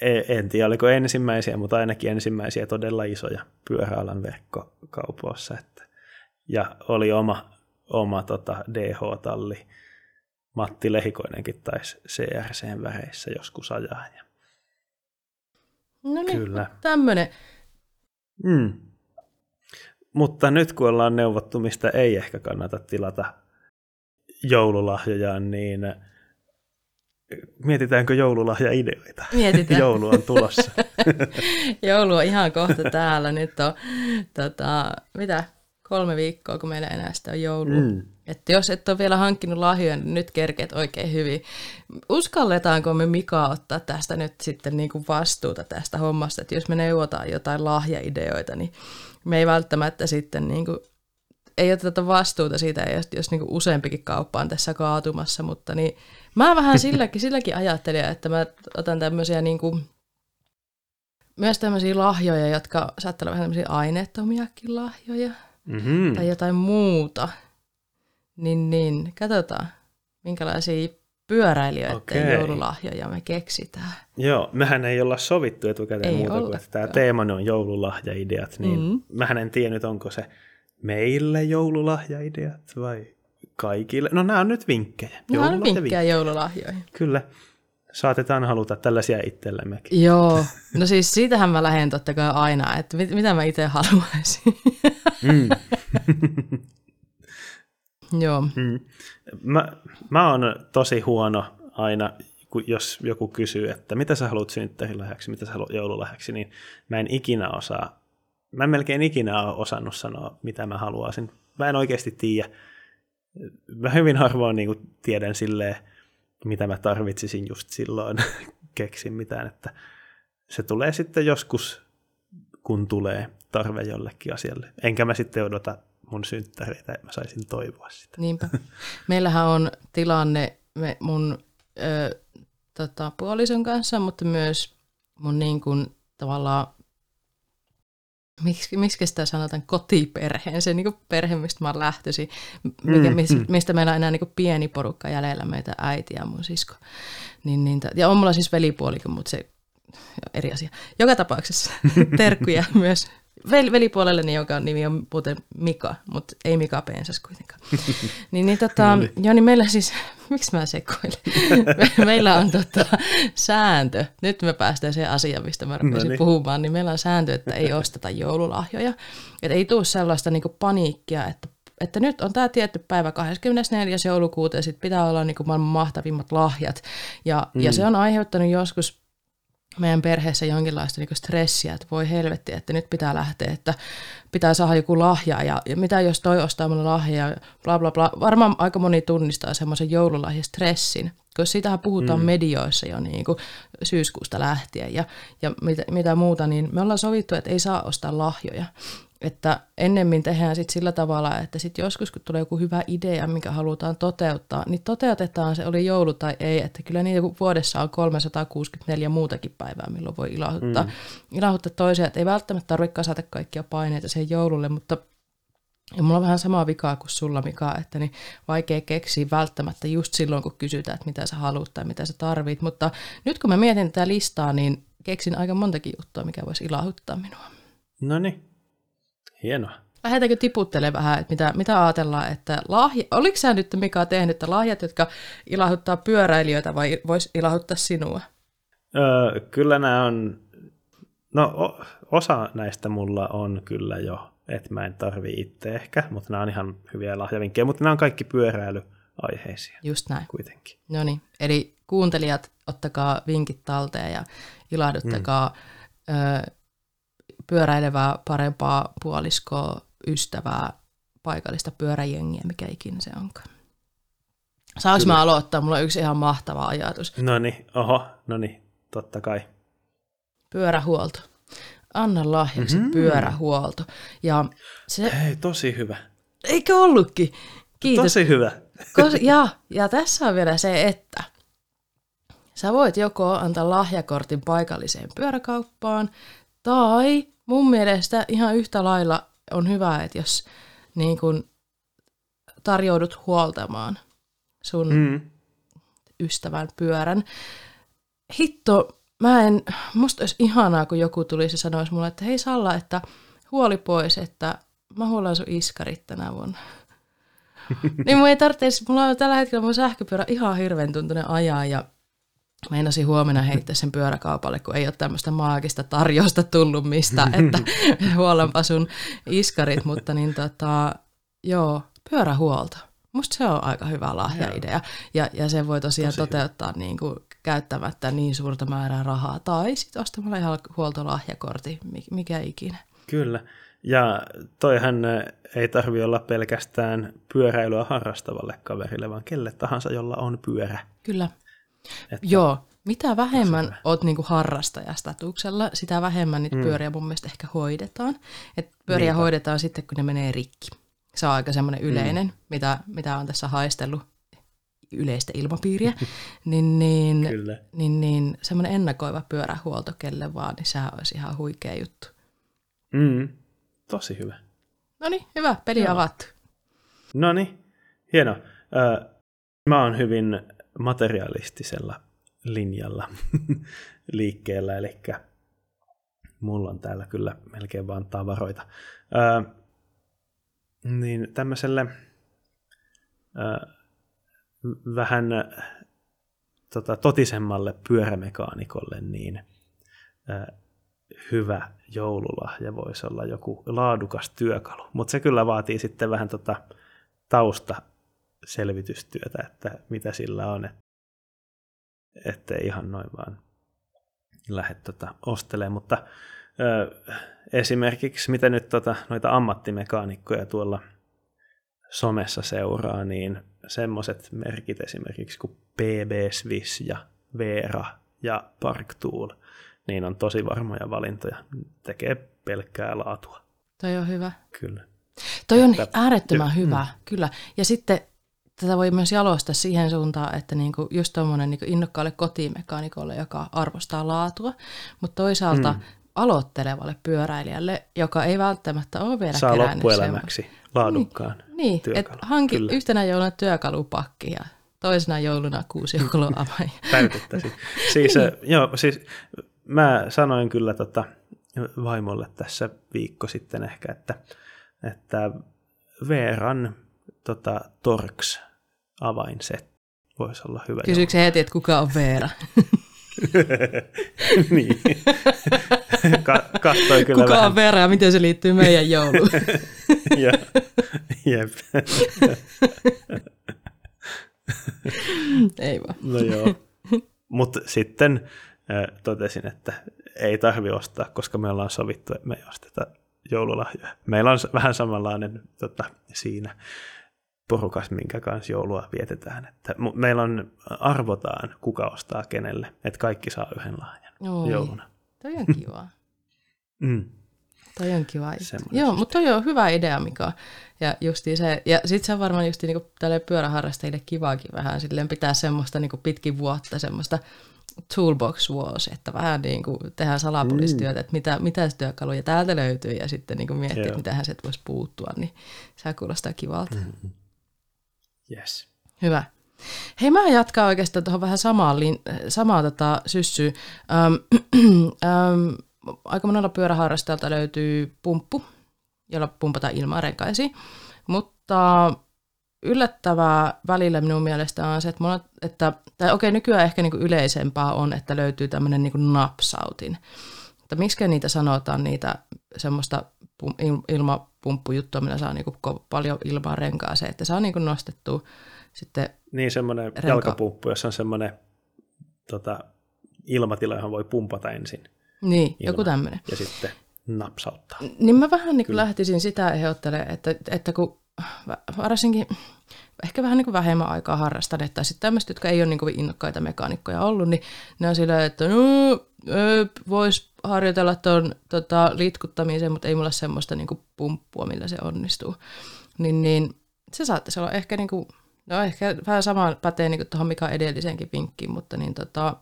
e, en tiedä oliko ensimmäisiä, mutta ainakin ensimmäisiä todella isoja pyöräalan verkkokaupoissa. Että, ja oli oma, oma tota DH-talli, Matti Lehikoinenkin taisi CRCn väreissä joskus ajaa. Ja... No niin, Kyllä. tämmöinen. Mm. Mutta nyt kun ollaan neuvottu, mistä ei ehkä kannata tilata joululahjoja, niin mietitäänkö joululahjaideoita? Mietitään. Joulu on tulossa. Joulu on ihan kohta täällä. Nyt on tota, mitä, kolme viikkoa, kun meillä enää sitä on joulu. Mm. Että jos et ole vielä hankkinut lahjoja, niin nyt kerkeet oikein hyvin. Uskalletaanko me Mika ottaa tästä nyt sitten niin kuin vastuuta tästä hommasta, että jos me neuvotaan jotain lahjaideoita, niin me ei välttämättä sitten niin kuin, ei oteta vastuuta siitä, jos, jos niin kuin useampikin kauppa on tässä kaatumassa, mutta niin, mä vähän silläkin, silläkin ajattelin, että mä otan tämmöisiä niin kuin, myös tämmöisiä lahjoja, jotka saattaa olla vähän tämmöisiä aineettomiakin lahjoja mm-hmm. tai jotain muuta. Niin, niin, katsotaan, minkälaisia pyöräilijöiden okay. joululahjoja me keksitään. Joo, mehän ei olla sovittu etukäteen ei muuta kuin, että tämä teema on joululahjaideat, niin mm-hmm. mähän en tiennyt, onko se meille joululahjaideat vai kaikille. No nämä on nyt vinkkejä. Nämä on vinkkejä joululahjoihin. Kyllä. Saatetaan haluta tällaisia itsellemmekin. Joo, no siis siitähän mä lähden totta kai aina, että mit, mitä mä itse haluaisin. Mm. Joo. Mm. Mä, mä oon tosi huono aina, jos joku kysyy, että mitä sä haluat synttärilahjaksi, mitä sä haluat joululahjaksi, niin mä en ikinä osaa, mä en melkein ikinä ole osannut sanoa, mitä mä haluaisin. Mä en oikeasti tiedä. Mä hyvin harvoin niin tiedän silleen, mitä mä tarvitsisin just silloin, keksin mitään, että se tulee sitten joskus, kun tulee tarve jollekin asialle. Enkä mä sitten odota mun synttäreitä, että mä saisin toivoa sitä. Niinpä. Meillähän on tilanne, me, mun ö, tota, puolison kanssa, mutta myös mun niin kuin, tavallaan miksi, miksi sitä sanotaan kotiperheen, se niin perhe, mistä mä oon lähtöisin, mikä, mm, mistä, mm. mistä meillä on enää niin pieni porukka jäljellä, meitä äiti ja mun sisko. Niin, niin, ja on mulla siis velipuolikin, mutta se eri asia. Joka tapauksessa terkkuja myös vel, velipuolelleni, joka nimi on muuten Mika, mutta ei Mika Pensas kuitenkaan. niin, niin, tota, no niin. Joo, niin meillä siis, miksi mä sekoilen? meillä on tota, sääntö, nyt me päästään siihen asiaan, mistä mä rupesin no niin. puhumaan, niin meillä on sääntö, että ei osteta joululahjoja. Että ei tule sellaista niinku paniikkia, että että nyt on tämä tietty päivä 24. joulukuuta ja sitten pitää olla niin kuin maailman mahtavimmat lahjat. Ja, mm. ja se on aiheuttanut joskus meidän perheessä jonkinlaista niin stressiä, että voi helvetti, että nyt pitää lähteä, että pitää saada joku lahja ja, ja mitä jos toi ostaa mulle lahja ja bla bla bla. Varmaan aika moni tunnistaa semmoisen joululahjastressin, koska siitähän puhutaan mm. medioissa jo niin kuin syyskuusta lähtien ja, ja mitä, mitä muuta, niin me ollaan sovittu, että ei saa ostaa lahjoja. Että ennemmin tehdään sit sillä tavalla, että sit joskus kun tulee joku hyvä idea, mikä halutaan toteuttaa, niin toteutetaan se oli joulu tai ei. Että kyllä niitä vuodessa on 364 muutakin päivää, milloin voi ilahduttaa, mm. ilahduttaa toisia. Että ei välttämättä tarvitse kasata kaikkia paineita siihen joululle, mutta ja mulla on vähän samaa vikaa kuin sulla, Mika, että niin vaikea keksiä välttämättä just silloin, kun kysytään, että mitä sä haluat tai mitä sä tarvit. Mutta nyt kun mä mietin tätä listaa, niin keksin aika montakin juttua, mikä voisi ilahduttaa minua. No niin, Hienoa. Lähdetäänkö tiputtelemaan vähän, että mitä, mitä ajatellaan, että lahja, oliko sä nyt Mika tehnyt, että lahjat, jotka ilahuttaa pyöräilijöitä vai voisi ilahuttaa sinua? Öö, kyllä nämä on, no osa näistä mulla on kyllä jo, että mä en tarvi itse ehkä, mutta nämä on ihan hyviä lahjavinkkejä, mutta nämä on kaikki pyöräilyaiheisia. Just näin. Kuitenkin. No niin, eli kuuntelijat, ottakaa vinkit talteen ja ilahduttakaa mm. öö, pyöräilevää, parempaa puoliskoa, ystävää, paikallista pyöräjengiä, mikä ikinä se onkaan. Saanko mä aloittaa? Mulla on yksi ihan mahtava ajatus. No niin, oho, no niin, totta kai. Pyörähuolto. Anna lahjaksi mm-hmm. pyörähuolto. Ja se... Hei, tosi hyvä. Eikö ollutkin? Kiitos. Tosi hyvä. Kos, ja, ja tässä on vielä se, että sä voit joko antaa lahjakortin paikalliseen pyöräkauppaan, tai mun mielestä ihan yhtä lailla on hyvä, että jos niin kun tarjoudut huoltamaan sun mm. ystävän pyörän. Hitto, mä en, musta olisi ihanaa, kun joku tulisi ja sanoisi mulle, että hei Salla, että huoli pois, että mä huolaan sun iskarit tänä vuonna. niin mun ei tarvitse, mulla on tällä hetkellä mun sähköpyörä ihan hirveän tuntunen ajaa ja Meinasin huomenna heittää sen pyöräkaupalle, kun ei ole tämmöistä maagista tarjousta tullut mistä, että huolenpa sun iskarit, mutta niin tota, joo, pyörähuolto. Musta se on aika hyvä lahjaidea ja, ja sen voi tosiaan Tosi toteuttaa niin kuin käyttämättä niin suurta määrää rahaa tai sitten ostamalla ihan huoltolahjakortti, mikä ikinä. Kyllä. Ja toihan ei tarvi olla pelkästään pyöräilyä harrastavalle kaverille, vaan kelle tahansa, jolla on pyörä. Kyllä. Että Joo, mitä vähemmän oot niinku harrastajastatuksella, sitä vähemmän niitä mm. pyöriä mun mielestä ehkä hoidetaan. Et pyöriä Niinpä. hoidetaan sitten, kun ne menee rikki. Se on aika semmoinen mm. yleinen, mm. mitä, mitä on tässä haistellut yleistä ilmapiiriä, niin, niin, Kyllä. niin, niin semmoinen ennakoiva pyörähuolto kelle vaan, niin sehän olisi ihan huikea juttu. Mm, tosi hyvä. No niin, hyvä, peli Joo. avattu. No niin, hieno. mä oon hyvin materialistisella linjalla liikkeellä, eli mulla on täällä kyllä melkein vaan tavaroita. Ää, niin tämmöiselle ää, vähän tota, totisemmalle pyörämekaanikolle, niin ää, hyvä joululahja voisi olla joku laadukas työkalu, mutta se kyllä vaatii sitten vähän tota tausta selvitystyötä, että mitä sillä on, ettei ihan noin vaan lähde tota ostelemaan, mutta ö, esimerkiksi mitä nyt tota, noita ammattimekaanikkoja tuolla somessa seuraa, niin semmoiset merkit esimerkiksi kuin PB Swiss ja Veera ja Park Tool, niin on tosi varmoja valintoja, tekee pelkkää laatua. Toi on hyvä. Kyllä. Toi on että, äärettömän hyvä, mm. kyllä. Ja sitten tätä voi myös jalostaa siihen suuntaan, että niinku just tuommoinen niinku innokkaalle kotimekaanikolle, joka arvostaa laatua, mutta toisaalta mm. aloittelevalle pyöräilijälle, joka ei välttämättä ole vielä Saa loppuelämäksi laadukkaan Niin, niin että hanki Kyllä. yhtenä jouluna työkalupakki ja toisena jouluna kuusi jouluavain. Täytettäisiin. Siis, niin. joo, siis mä sanoin kyllä tota vaimolle tässä viikko sitten ehkä, että, että Veeran tota, Torx avainset voisi olla hyvä. Kysyykö heti, että kuka on Veera? niin. Ka- kyllä Kuka vähän. on Veera ja miten se liittyy meidän jouluun? ja, jep. Ei vaan. No joo. Mutta sitten äh, totesin, että ei tarvi ostaa, koska me ollaan sovittu, että me ei osteta joululahjoja. Meillä on vähän samanlainen tota, siinä porukas, minkä kanssa joulua vietetään. Että meillä on arvotaan, kuka ostaa kenelle, että kaikki saa yhden lahjan Oi, jouluna. Toi on kiva. mm. Toi on kiva. Joo, mutta toi on hyvä idea, Mika. Ja justi se, ja sit se on varmaan just niinku tälle pyöräharrastajille kivaakin vähän silleen pitää semmoista niinku pitkin vuotta semmoista toolbox wars, että vähän niin kuin tehdään salapoliisityötä, mm. että mitä, mitä työkaluja täältä löytyy ja sitten niin kuin miettiä, että mitähän se voisi puuttua, niin se kuulostaa kivalta. Mm-hmm. Yes. Hyvä. Hei, mä jatkan oikeastaan tuohon vähän samaa, samaa tota, syssyä. Ähm, ähm, aika monella pyöräharrastajalta löytyy pumppu, jolla pumpataan ilmaa renkaisiin, mutta yllättävää välillä minun mielestä on se, että, monet, että tai okei, nykyään ehkä niin yleisempää on, että löytyy tämmöinen niin napsautin. Mutta miksi niitä sanotaan, niitä semmoista ilmapumppujuttua, millä saa niin paljon ilmaa renkaaseen, että saa niin nostettu sitten Niin, semmoinen renka... jalkapumppu, jossa on semmoinen tota, ilmatila, johon voi pumpata ensin. Niin, ilman, joku tämmöinen. Ja sitten napsauttaa. Niin mä vähän niin lähtisin sitä ehdottelemaan, että, että kun varsinkin ehkä vähän niin kuin vähemmän aikaa harrastaneet, tai sitten tämmöiset, jotka ei ole niin kuin innokkaita mekaanikkoja ollut, niin ne on silleen, että no, voisi harjoitella tuon tota, litkuttamisen, mutta ei mulla semmoista niin kuin pumppua, millä se onnistuu. Niin, niin se saattaisi olla ehkä, niin kuin, no ehkä vähän sama pätee niin tuohon mikä edellisenkin vinkkiin, mutta niin tota,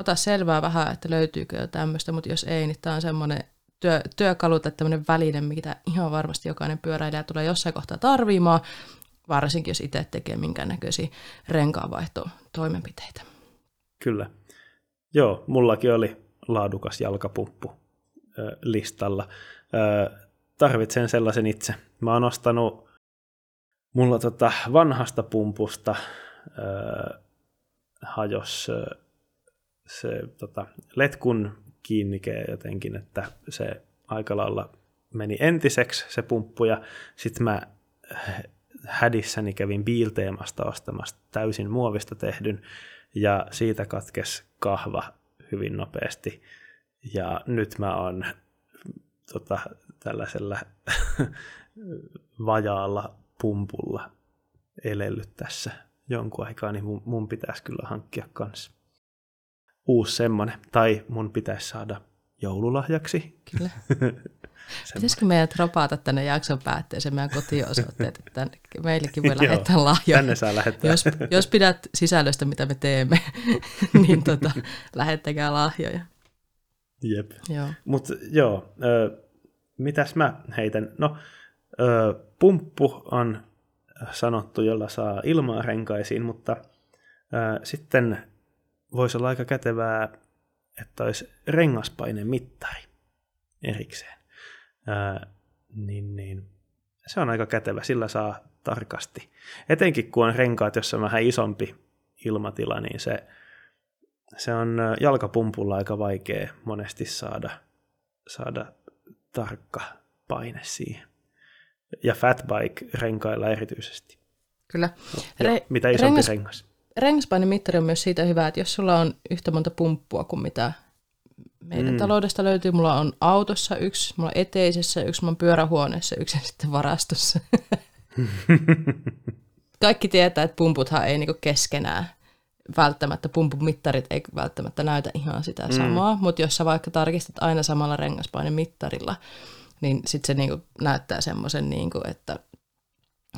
ota selvää vähän, että löytyykö jo tämmöistä, mutta jos ei, niin tämä on semmoinen työ, työkalu tai tämmöinen väline, mitä ihan varmasti jokainen pyöräilijä tulee jossain kohtaa tarvimaan, varsinkin jos itse tekee minkäännäköisiä renkaanvaihtotoimenpiteitä. Kyllä. Joo, mullakin oli laadukas jalkapumppu listalla. Tarvitsen sellaisen itse. Mä oon ostanut mulla tota vanhasta pumpusta hajos se tota, letkun kiinnike jotenkin, että se aika lailla meni entiseksi se pumppu ja sitten mä hädissäni kävin Biilteemasta ostamassa täysin muovista tehdyn ja siitä katkes kahva hyvin nopeasti. Ja nyt mä oon tota, tällaisella vajaalla pumpulla elellyt tässä jonkun aikaa, niin mun, mun pitäisi kyllä hankkia kanssa uusi semmonen. Tai mun pitäisi saada joululahjaksi. Kyllä. Pitäisikö meidät rapata tänne jakson päätteeseen meidän kotiosoitteet, että meillekin voi lähettää lahjoja. tänne saa lähettää. Jos, jos pidät sisällöstä, mitä me teemme, niin tota, lähettäkää lahjoja. Jep. Joo. Mutta joo, ö, mitäs mä heitän? No, ö, pumppu on sanottu, jolla saa ilmaa renkaisiin, mutta ö, sitten voisi olla aika kätevää, että olisi rengaspainemittari erikseen. Ää, niin, niin, se on aika kätevä, sillä saa tarkasti. Etenkin kun on renkaat, jossa on vähän isompi ilmatila, niin se, se on jalkapumpulla aika vaikea monesti saada, saada tarkka paine siihen. Ja fatbike-renkailla erityisesti. Kyllä. Re- mitä isompi rengas, rengas. Rengaspainemittari on myös siitä hyvä, että jos sulla on yhtä monta pumppua kuin mitä meidän mm. taloudesta löytyy. Mulla on autossa yksi, mulla on eteisessä yksi, mulla on pyörähuoneessa yksi ja sitten varastossa. Kaikki tietää, että pumputhan ei niinku keskenään välttämättä, pumpumittarit ei välttämättä näytä ihan sitä samaa, mm. mutta jos sä vaikka tarkistat aina samalla rengaspainemittarilla, niin sitten se niinku näyttää semmoisen, niinku, että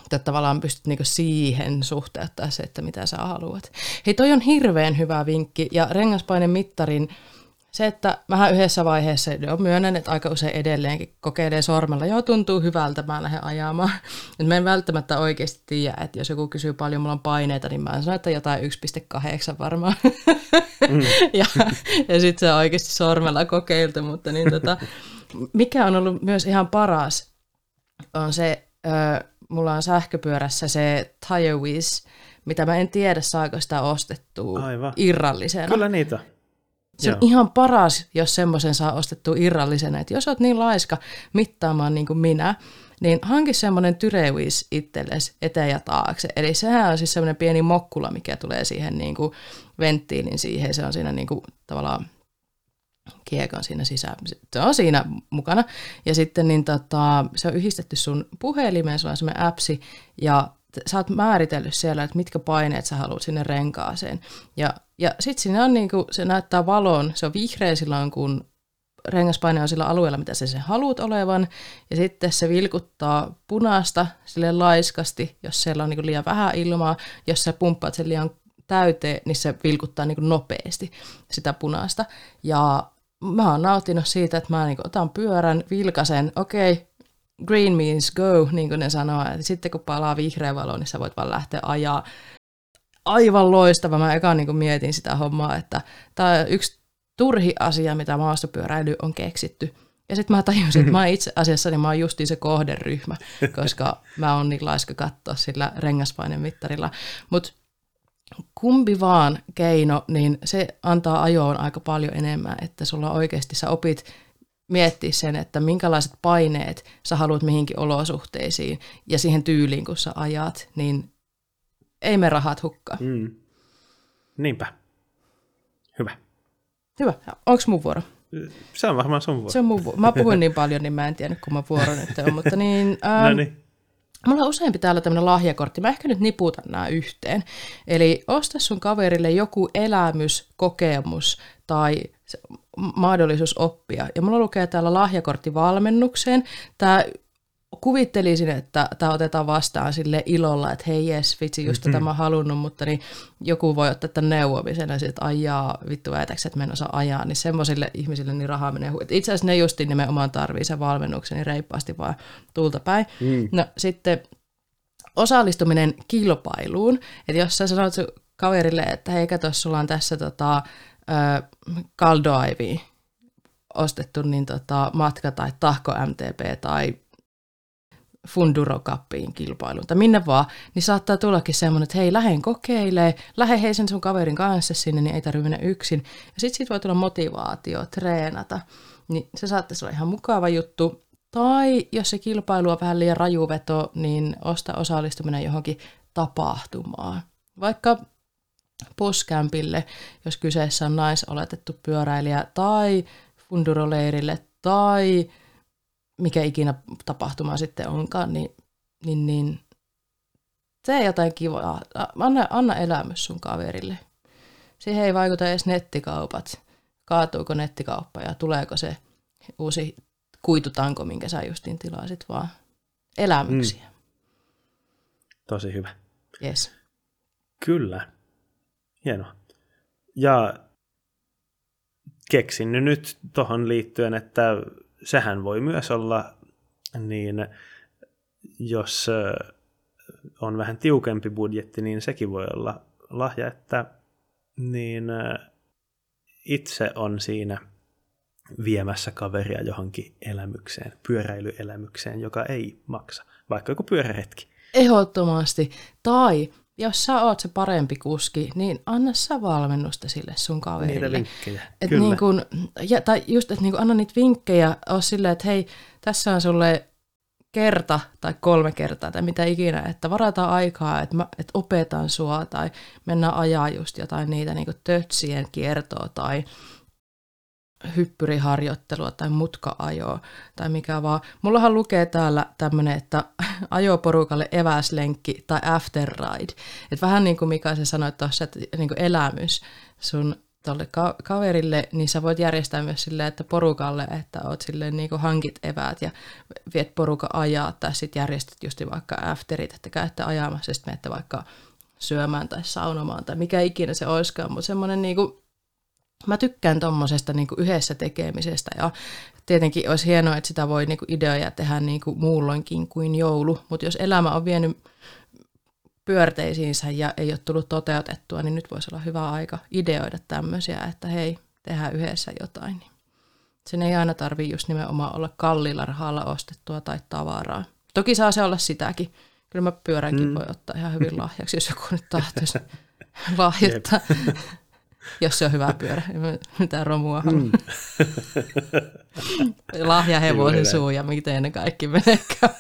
että tavallaan pystyt niinku siihen suhteuttaa se, että mitä sä haluat. Hei, toi on hirveän hyvä vinkki, ja rengaspainen mittarin se, että vähän yhdessä vaiheessa, jo myönnän, että aika usein edelleenkin kokeilee sormella, joo tuntuu hyvältä, mä lähden ajamaan. Et mä en välttämättä oikeasti tiedä, että jos joku kysyy paljon, mulla on paineita, niin mä sanon, että jotain 1,8 varmaan. Mm. ja ja sitten se on oikeasti sormella kokeiltu, mutta niin tota, mikä on ollut myös ihan paras, on se, äh, mulla on sähköpyörässä se TireWiz, mitä mä en tiedä, saako sitä ostettua Aivan. irrallisena. Kyllä niitä se on ihan paras, jos semmoisen saa ostettua irrallisena. Että jos olet niin laiska mittaamaan niin kuin minä, niin hanki semmoinen tyrevis itsellesi eteen ja taakse. Eli sehän on siis semmoinen pieni mokkula, mikä tulee siihen niin kuin venttiilin siihen. Se on siinä niin kuin tavallaan kiekon siinä sisään. Se on siinä mukana. Ja sitten niin tota, se on yhdistetty sun puhelimeen, sulla on semmoinen appsi, ja sä oot määritellyt siellä, että mitkä paineet sä haluat sinne renkaaseen. Ja, ja sitten siinä on niinku, se näyttää valon, se on vihreä silloin, kun rengaspaine on sillä alueella, mitä sä sen haluat olevan, ja sitten se vilkuttaa punaista sille laiskasti, jos siellä on niinku liian vähän ilmaa, jos sä pumppaat sen liian täyteen, niin se vilkuttaa niinku nopeasti sitä punaista. Ja mä oon nauttinut siitä, että mä niinku otan pyörän, vilkasen, okei, green means go, niin kuin ne sanoo. että sitten kun palaa vihreä valo, niin sä voit vaan lähteä ajaa. Aivan loistava. Mä eka niin mietin sitä hommaa, että tämä on yksi turhi asia, mitä maastopyöräily on keksitty. Ja sitten mä tajusin, että mä itse asiassa niin mä oon justiin se kohderyhmä, koska mä oon niin laiska katsoa sillä rengaspainemittarilla. Mutta kumpi vaan keino, niin se antaa ajoon aika paljon enemmän, että sulla oikeasti sä opit miettiä sen, että minkälaiset paineet sä haluat mihinkin olosuhteisiin ja siihen tyyliin, kun sä ajat, niin ei me rahat hukkaa. Mm. Niinpä. Hyvä. Hyvä. Onko mun vuoro? Se on varmaan sun vuoro. Se on mun vuoro. Mä puhuin niin paljon, niin mä en tiedä, kun mä vuoro nyt on, mutta niin... Ähm, no niin. Mulla on useampi täällä tämmöinen lahjakortti. Mä ehkä nyt niputan nämä yhteen. Eli osta sun kaverille joku elämys, kokemus tai mahdollisuus oppia. Ja mulla lukee täällä lahjakortti valmennukseen. Tämä kuvittelisin, että tämä otetaan vastaan sille ilolla, että hei jes, vitsi, just mm-hmm. tätä mä halunnut, mutta niin joku voi ottaa tämän neuvomisena, että ajaa, vittu väitäks, että mä en osaa ajaa, niin semmoisille ihmisille niin rahaa menee hu- Itse asiassa ne justiin nimenomaan tarvii sen valmennuksen, niin reippaasti vaan tulta päin. Mm. No sitten osallistuminen kilpailuun, että jos sä sanot kaverille, että hei kato, sulla on tässä tota, Kaldoaiviin ostettu niin tota, matka tai tahko MTP tai Funduro Cupiin kilpailuun tai minne vaan, niin saattaa tullakin semmoinen, että hei, lähden kokeilee, lähde hei sen sun kaverin kanssa sinne, niin ei tarvitse mennä yksin. Ja sitten siitä voi tulla motivaatio, treenata. Niin se saattaisi olla ihan mukava juttu. Tai jos se kilpailu on vähän liian rajuveto, niin osta osallistuminen johonkin tapahtumaan. Vaikka poskämpille, jos kyseessä on naisoletettu pyöräilijä, tai funduroleirille, tai mikä ikinä tapahtuma sitten onkaan, niin, niin, niin tee jotain kivaa. Anna, anna elämys sun kaverille. Siihen ei vaikuta edes nettikaupat. Kaatuuko nettikauppa ja tuleeko se uusi kuitutanko, minkä sä justiin tilasit, vaan elämyksiä. Mm. Tosi hyvä. Yes. Kyllä. Hienoa. Ja keksin nyt tuohon liittyen, että sehän voi myös olla niin, jos on vähän tiukempi budjetti, niin sekin voi olla lahja, että niin itse on siinä viemässä kaveria johonkin elämykseen, pyöräilyelämykseen, joka ei maksa, vaikka joku pyöräretki. Ehdottomasti. Tai jos sä oot se parempi kuski, niin anna sä valmennusta sille sun kaverille. Niitä vinkkejä, et kyllä. Niin kun, ja, tai just, että niin anna niitä vinkkejä, oo silleen, että hei, tässä on sulle kerta tai kolme kertaa tai mitä ikinä, että varataan aikaa, että, mä, että opetan sua tai mennään ajaa just jotain niitä niin tötsien kiertoa tai hyppyriharjoittelua tai mutka-ajoa tai mikä vaan. Mullahan lukee täällä tämmöinen, että ajoporukalle eväslenkki tai after ride. Et vähän niin kuin Mika se sanoi tuossa, että niin kuin elämys sun tuolle ka- kaverille, niin sä voit järjestää myös silleen, että porukalle, että oot silleen niin kuin hankit eväät ja viet poruka ajaa, tai sitten järjestät just vaikka afterit, että käytte ajamassa, sitten menette vaikka syömään tai saunomaan tai mikä ikinä se olisikaan, mutta semmoinen niin kuin, mä tykkään tuommoisesta niin yhdessä tekemisestä ja tietenkin olisi hienoa, että sitä voi niin kuin ideoja tehdä niin kuin muulloinkin kuin joulu, mutta jos elämä on vienyt pyörteisiinsä ja ei ole tullut toteutettua, niin nyt voisi olla hyvä aika ideoida tämmöisiä, että hei, tehdään yhdessä jotain. Niin sen ei aina tarvitse just nimenomaan olla kalliilla rahalla ostettua tai tavaraa. Toki saa se olla sitäkin. Kyllä mä pyöränkin mm. voi ottaa ihan hyvin lahjaksi, jos joku nyt tahtoisi lahjoittaa. Jos se on hyvä pyörä, ei mitään romua. Mm. Lahja hevosen suu ja miten ne kaikki menekään.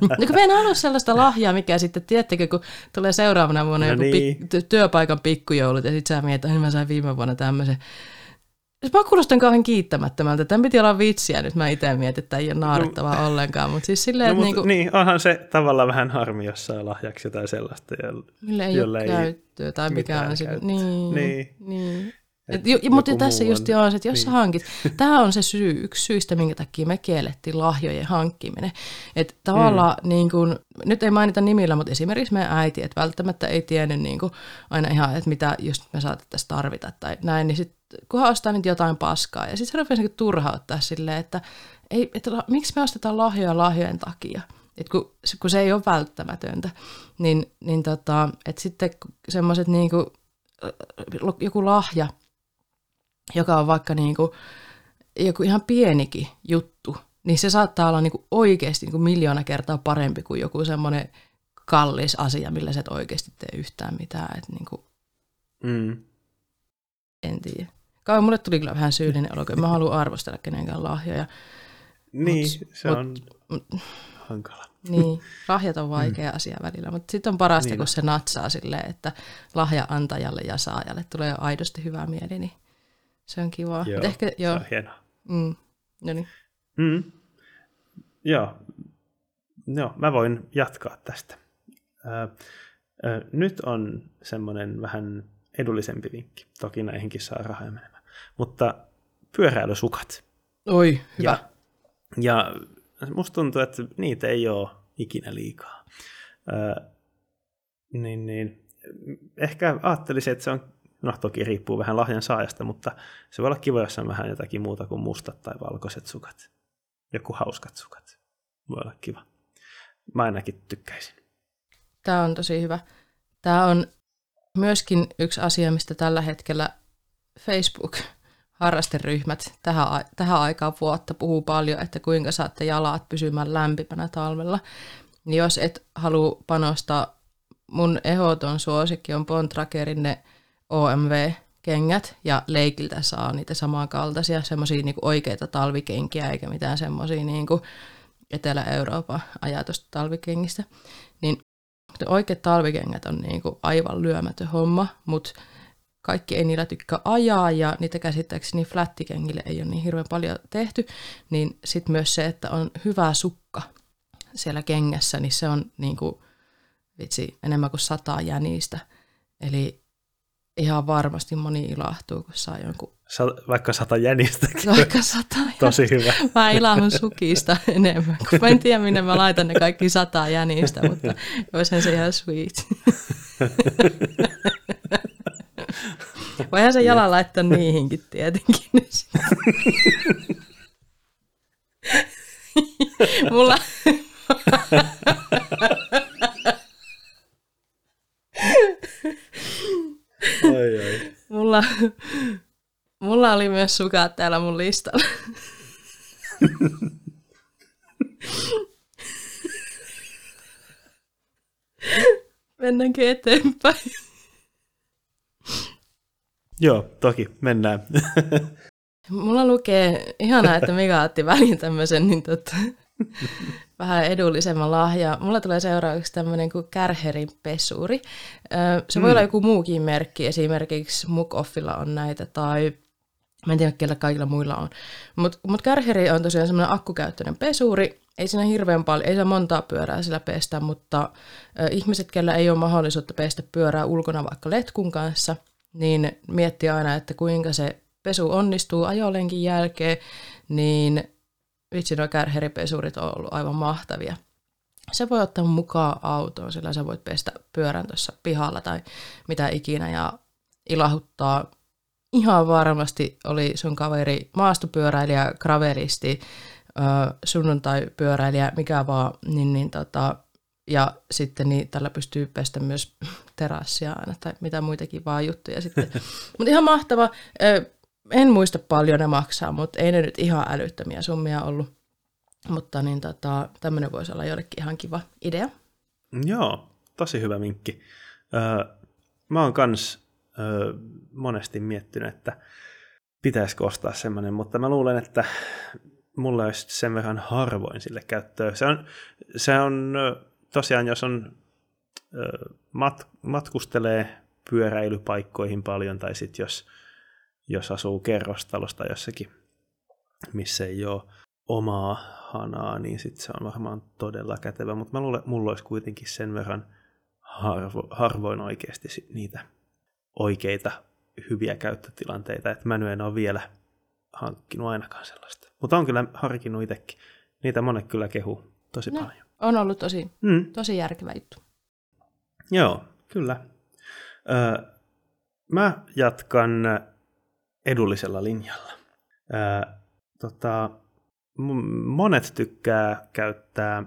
no kun en halua sellaista lahjaa, mikä sitten, tiedättekö, kun tulee seuraavana vuonna no joku niin. pik- työpaikan pikkujoulut ja sitten sä mietit, että mä sain viime vuonna tämmöisen. Siis mä kuulostan kauhean kiittämättömältä. Tämä piti olla vitsiä nyt. Mä itse mietin, että ei ole naarittavaa no, ollenkaan. Mutta siis silleen, no, että niinku... Niin, onhan se tavallaan vähän harmi, jos saa lahjaksi jotain sellaista. Mille ei ole käyttöä tai mikä on se. Niin, niin. niin. Et, jo, mutta tässä just on, että jos niin. sä hankit, tämä on se syy, yksi syistä, minkä takia me kiellettiin lahjojen hankkiminen. Että tavallaan, mm. niin kun, nyt ei mainita nimillä, mutta esimerkiksi meidän äiti, että välttämättä ei tiennyt niin kun, aina ihan, että mitä just me saatettaisiin tarvita tai näin, niin sitten kunhan ostaa nyt jotain paskaa. Ja sitten se rupesi niin turhauttaa silleen, että, ei, että miksi me ostetaan lahjoja lahjojen takia. Et kun, kun se ei ole välttämätöntä, niin, niin tota, et sitten semmoiset niin joku lahja, joka on vaikka niin kuin, joku ihan pienikin juttu, niin se saattaa olla niin kuin oikeasti niin kuin miljoona kertaa parempi kuin joku semmoinen kallis asia, millä sä et oikeasti tee yhtään mitään. Et niin kuin, mm. En tiedä. Kauan mulle tuli kyllä vähän syyllinen olo, kun mä haluan arvostella kenenkään lahjoja. Niin, mut, se mut, on mut, hankala. Niin, lahjat on vaikea mm. asia välillä, mutta sitten on parasta, niin kun se natsaa silleen, että lahja antajalle ja saajalle tulee aidosti hyvä mieli, niin se on kiva. Joo, ehkä, joo. se on hienoa. Mm. No niin. Mm. Joo. Joo, mä voin jatkaa tästä. Ö, ö, nyt on semmoinen vähän edullisempi vinkki. Toki näihinkin saa rahaa menemään. Mutta pyöräilysukat. Oi, hyvä. Ja, ja musta tuntuu, että niitä ei ole ikinä liikaa. Ö, niin, niin, ehkä ajattelisin, että se on No toki riippuu vähän lahjan saajasta, mutta se voi olla kiva, jos on vähän jotakin muuta kuin mustat tai valkoiset sukat. Joku hauskat sukat. Voi olla kiva. Mä ainakin tykkäisin. Tämä on tosi hyvä. Tämä on myöskin yksi asia, mistä tällä hetkellä Facebook harrasteryhmät tähän, tähän aikaan vuotta puhuu paljon, että kuinka saatte jalat pysymään lämpimänä talvella. Niin jos et halua panostaa, mun ehdoton suosikki on Bontragerin ne OMV-kengät ja leikiltä saa niitä samankaltaisia, semmoisia niinku oikeita talvikenkiä eikä mitään semmoisia niinku Etelä-Euroopan ajatusta talvikengistä. Niin oikeat talvikengät on niinku aivan lyömätön homma, mutta kaikki ei niillä tykkää ajaa ja niitä käsittääkseni flättikengille ei ole niin hirveän paljon tehty, niin sitten myös se, että on hyvä sukka siellä kengässä, niin se on niinku, vitsi enemmän kuin sata jänistä. Eli ihan varmasti moni ilahtuu, kun saa jonkun... Sa- vaikka sata jänistä. Vaikka sata Tosi hyvä. Mä ilahun sukista enemmän, kun mä en tiedä, minne mä laitan ne kaikki sata jänistä, mutta olisihan se ihan sweet. Voihan se jalan laittaa niihinkin tietenkin. Mulla... Ai, ai. Mulla, mulla oli myös sukat täällä mun listalla. Mennäänkö eteenpäin? Joo, toki, mennään. Mulla lukee, ihanaa, että Mika otti väliin tämmöisen niin tota, vähän edullisemman lahja. Mulla tulee seuraavaksi tämmöinen kuin Kärherin pesuri. Se mm. voi olla joku muukin merkki, esimerkiksi Mukoffilla on näitä tai mä en tiedä, kellä kaikilla muilla on. Mutta mut Kärheri on tosiaan semmoinen akkukäyttöinen pesuri. Ei siinä hirveän paljon, ei saa montaa pyörää sillä pestä, mutta ö, ihmiset, kellä ei ole mahdollisuutta pestä pyörää ulkona vaikka letkun kanssa, niin mietti aina, että kuinka se pesu onnistuu ajolenkin jälkeen, niin vitsi, nuo kärheripesurit on ollut aivan mahtavia. Se voi ottaa mukaan autoon, sillä sä voit pestä pyörän tuossa pihalla tai mitä ikinä ja ilahuttaa. Ihan varmasti oli sun kaveri maastopyöräilijä, gravelisti, sunnuntai-pyöräilijä, mikä vaan, niin, niin tota, ja sitten niin tällä pystyy pestä myös terassia aina tai mitä muitakin vaan juttuja sitten. mutta ihan mahtava. En muista paljon ne maksaa, mutta ei ne nyt ihan älyttömiä summia ollut. Mutta niin tota, tämmöinen voisi olla jollekin ihan kiva idea. Joo, tosi hyvä minkki. Öö, mä oon kans öö, monesti miettinyt, että pitäisikö ostaa semmoinen, mutta mä luulen, että mulla olisi sen verran harvoin sille käyttöä. Se on, se on tosiaan, jos on mat, matkustelee pyöräilypaikkoihin paljon, tai sitten jos, jos asuu kerrostalosta jossakin, missä ei ole omaa hanaa, niin sitten se on varmaan todella kätevä. Mutta mä luulen, mulla olisi kuitenkin sen verran harvo, harvoin oikeasti niitä oikeita hyviä käyttötilanteita, että mä en ole vielä hankkinut ainakaan sellaista. Mutta on kyllä harkinnut itsekin. Niitä monet kyllä kehu tosi no, paljon. On ollut tosi, mm. tosi järkevä juttu. Joo, kyllä. Öö, mä jatkan edullisella linjalla. Öö, tota, monet tykkää käyttää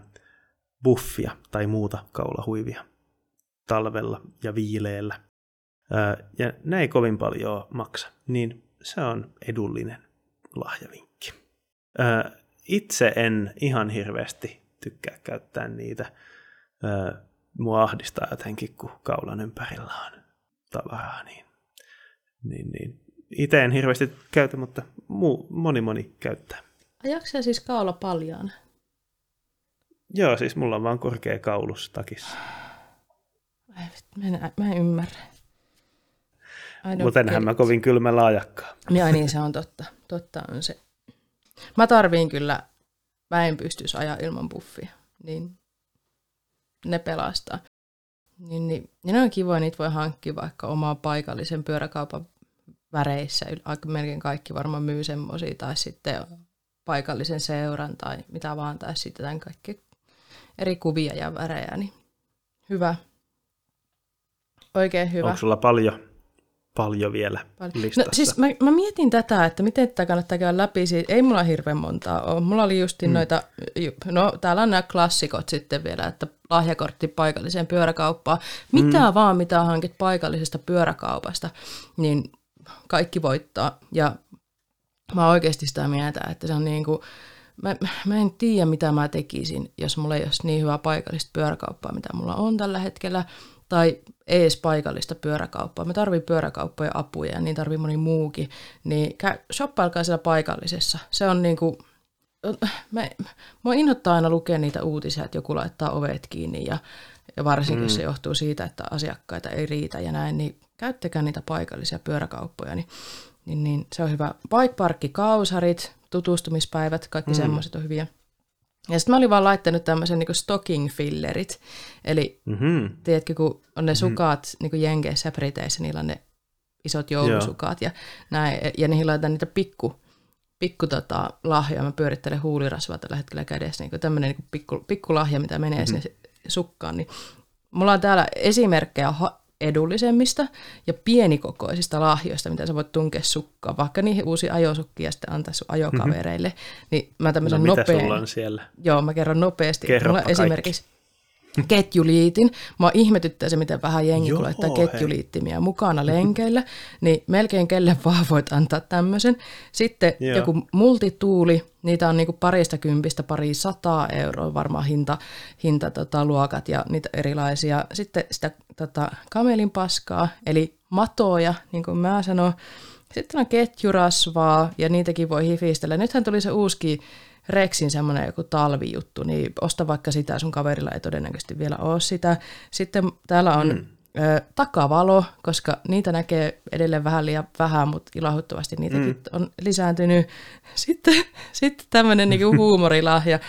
buffia tai muuta kaulahuivia talvella ja viileellä. Öö, ja ne ei kovin paljon maksa, niin se on edullinen lahjavinkki. Öö, itse en ihan hirveästi tykkää käyttää niitä. Mua ahdistaa jotenkin, kun kaulan ympärillä on tavaraa, niin, niin, niin. itse en hirveästi käytä, mutta muu, moni moni käyttää. Ajaksia siis kaula paljon? Joo, siis mulla on vaan korkea kaulus takissa. Mä en, mä en ymmärrä. Mutta enhän mä kovin kylmällä ajakkaan. Ja niin se on totta. Totta on se. Mä tarviin kyllä, mä en pystyisi ajaa ilman buffia. Niin pelastaa. Niin, niin, niin ne on kivoja, niitä voi hankkia vaikka omaa paikallisen pyöräkaupan väreissä. Aika melkein kaikki varmaan myy semmoisia, tai sitten paikallisen seuran tai mitä vaan, tai sitten tämän kaikki eri kuvia ja värejä, niin hyvä. Oikein hyvä. Onko sulla paljon paljon vielä paljon. listassa. No, siis mä, mä mietin tätä, että miten tätä kannattaa käydä läpi. Siis ei mulla hirveän montaa ole. Mulla oli justin mm. noita, no täällä on nämä klassikot sitten vielä, että lahjakortti paikalliseen pyöräkauppaan. Mitä mm. vaan, mitä hankit paikallisesta pyöräkaupasta, niin kaikki voittaa. Ja mä oikeasti sitä mieltä, että se on niin kuin, mä, mä en tiedä, mitä mä tekisin, jos mulla ei olisi niin hyvää paikallista pyöräkauppaa, mitä mulla on tällä hetkellä tai ees paikallista pyöräkauppaa. Me tarvii pyöräkauppoja apuja ja niin tarvii moni muukin. Niin shoppailkaa siellä paikallisessa. Se on niinku, me, mua inhottaa aina lukea niitä uutisia, että joku laittaa ovet kiinni ja, ja varsinkin mm. se johtuu siitä, että asiakkaita ei riitä ja näin, niin käyttäkää niitä paikallisia pyöräkauppoja, niin, niin, niin se on hyvä. Bike Parkki, kausarit, tutustumispäivät, kaikki mm. semmoiset on hyviä. Ja sitten mä olin vaan laittanut tämmöisen niin stocking fillerit. Eli mm-hmm. tiedätkö, kun on ne sukat mm-hmm. niin Jenkeissä ja Briteissä, niillä on ne isot joulusukat ja näin. Ja niihin laitan niitä pikku, pikku tota, lahjoja. Mä pyörittelen huulirasvaa tällä hetkellä kädessä. Niin tämmöinen niin pikku, pikku lahja, mitä menee mm-hmm. sinne sukkaan. Niin mulla on täällä esimerkkejä edullisemmista ja pienikokoisista lahjoista, mitä sä voit tunkea sukkaan, vaikka niihin uusi ajosukkia sitten antaa sun ajokavereille. Mm-hmm. Niin mä tämmöisen no, nopean... sulla on siellä? Joo, mä kerron nopeasti. Kerropa Mulla esimerkiksi ketjuliitin. Mua ihmetyttää se, miten vähän jengi Joo, laittaa ketjuliittimiä mukana lenkeillä, niin melkein kelle vaan voit antaa tämmöisen. Sitten Joo. joku multituuli, niitä on niinku parista kympistä pari sataa euroa varmaan hinta, hinta tota, luokat ja niitä erilaisia. Sitten sitä tota, kamelin paskaa, eli matoja, niin kuin mä sanon. Sitten on ketjurasvaa ja niitäkin voi hifistellä. Nythän tuli se uusi Rexin semmoinen joku talvijuttu, niin osta vaikka sitä, sun kaverilla ei todennäköisesti vielä ole sitä. Sitten täällä on mm. ö, takavalo, koska niitä näkee edelleen vähän liian vähän, mutta ilahuttavasti niitäkin mm. on lisääntynyt. Sitten, sitten tämmöinen niinku huumorilahja,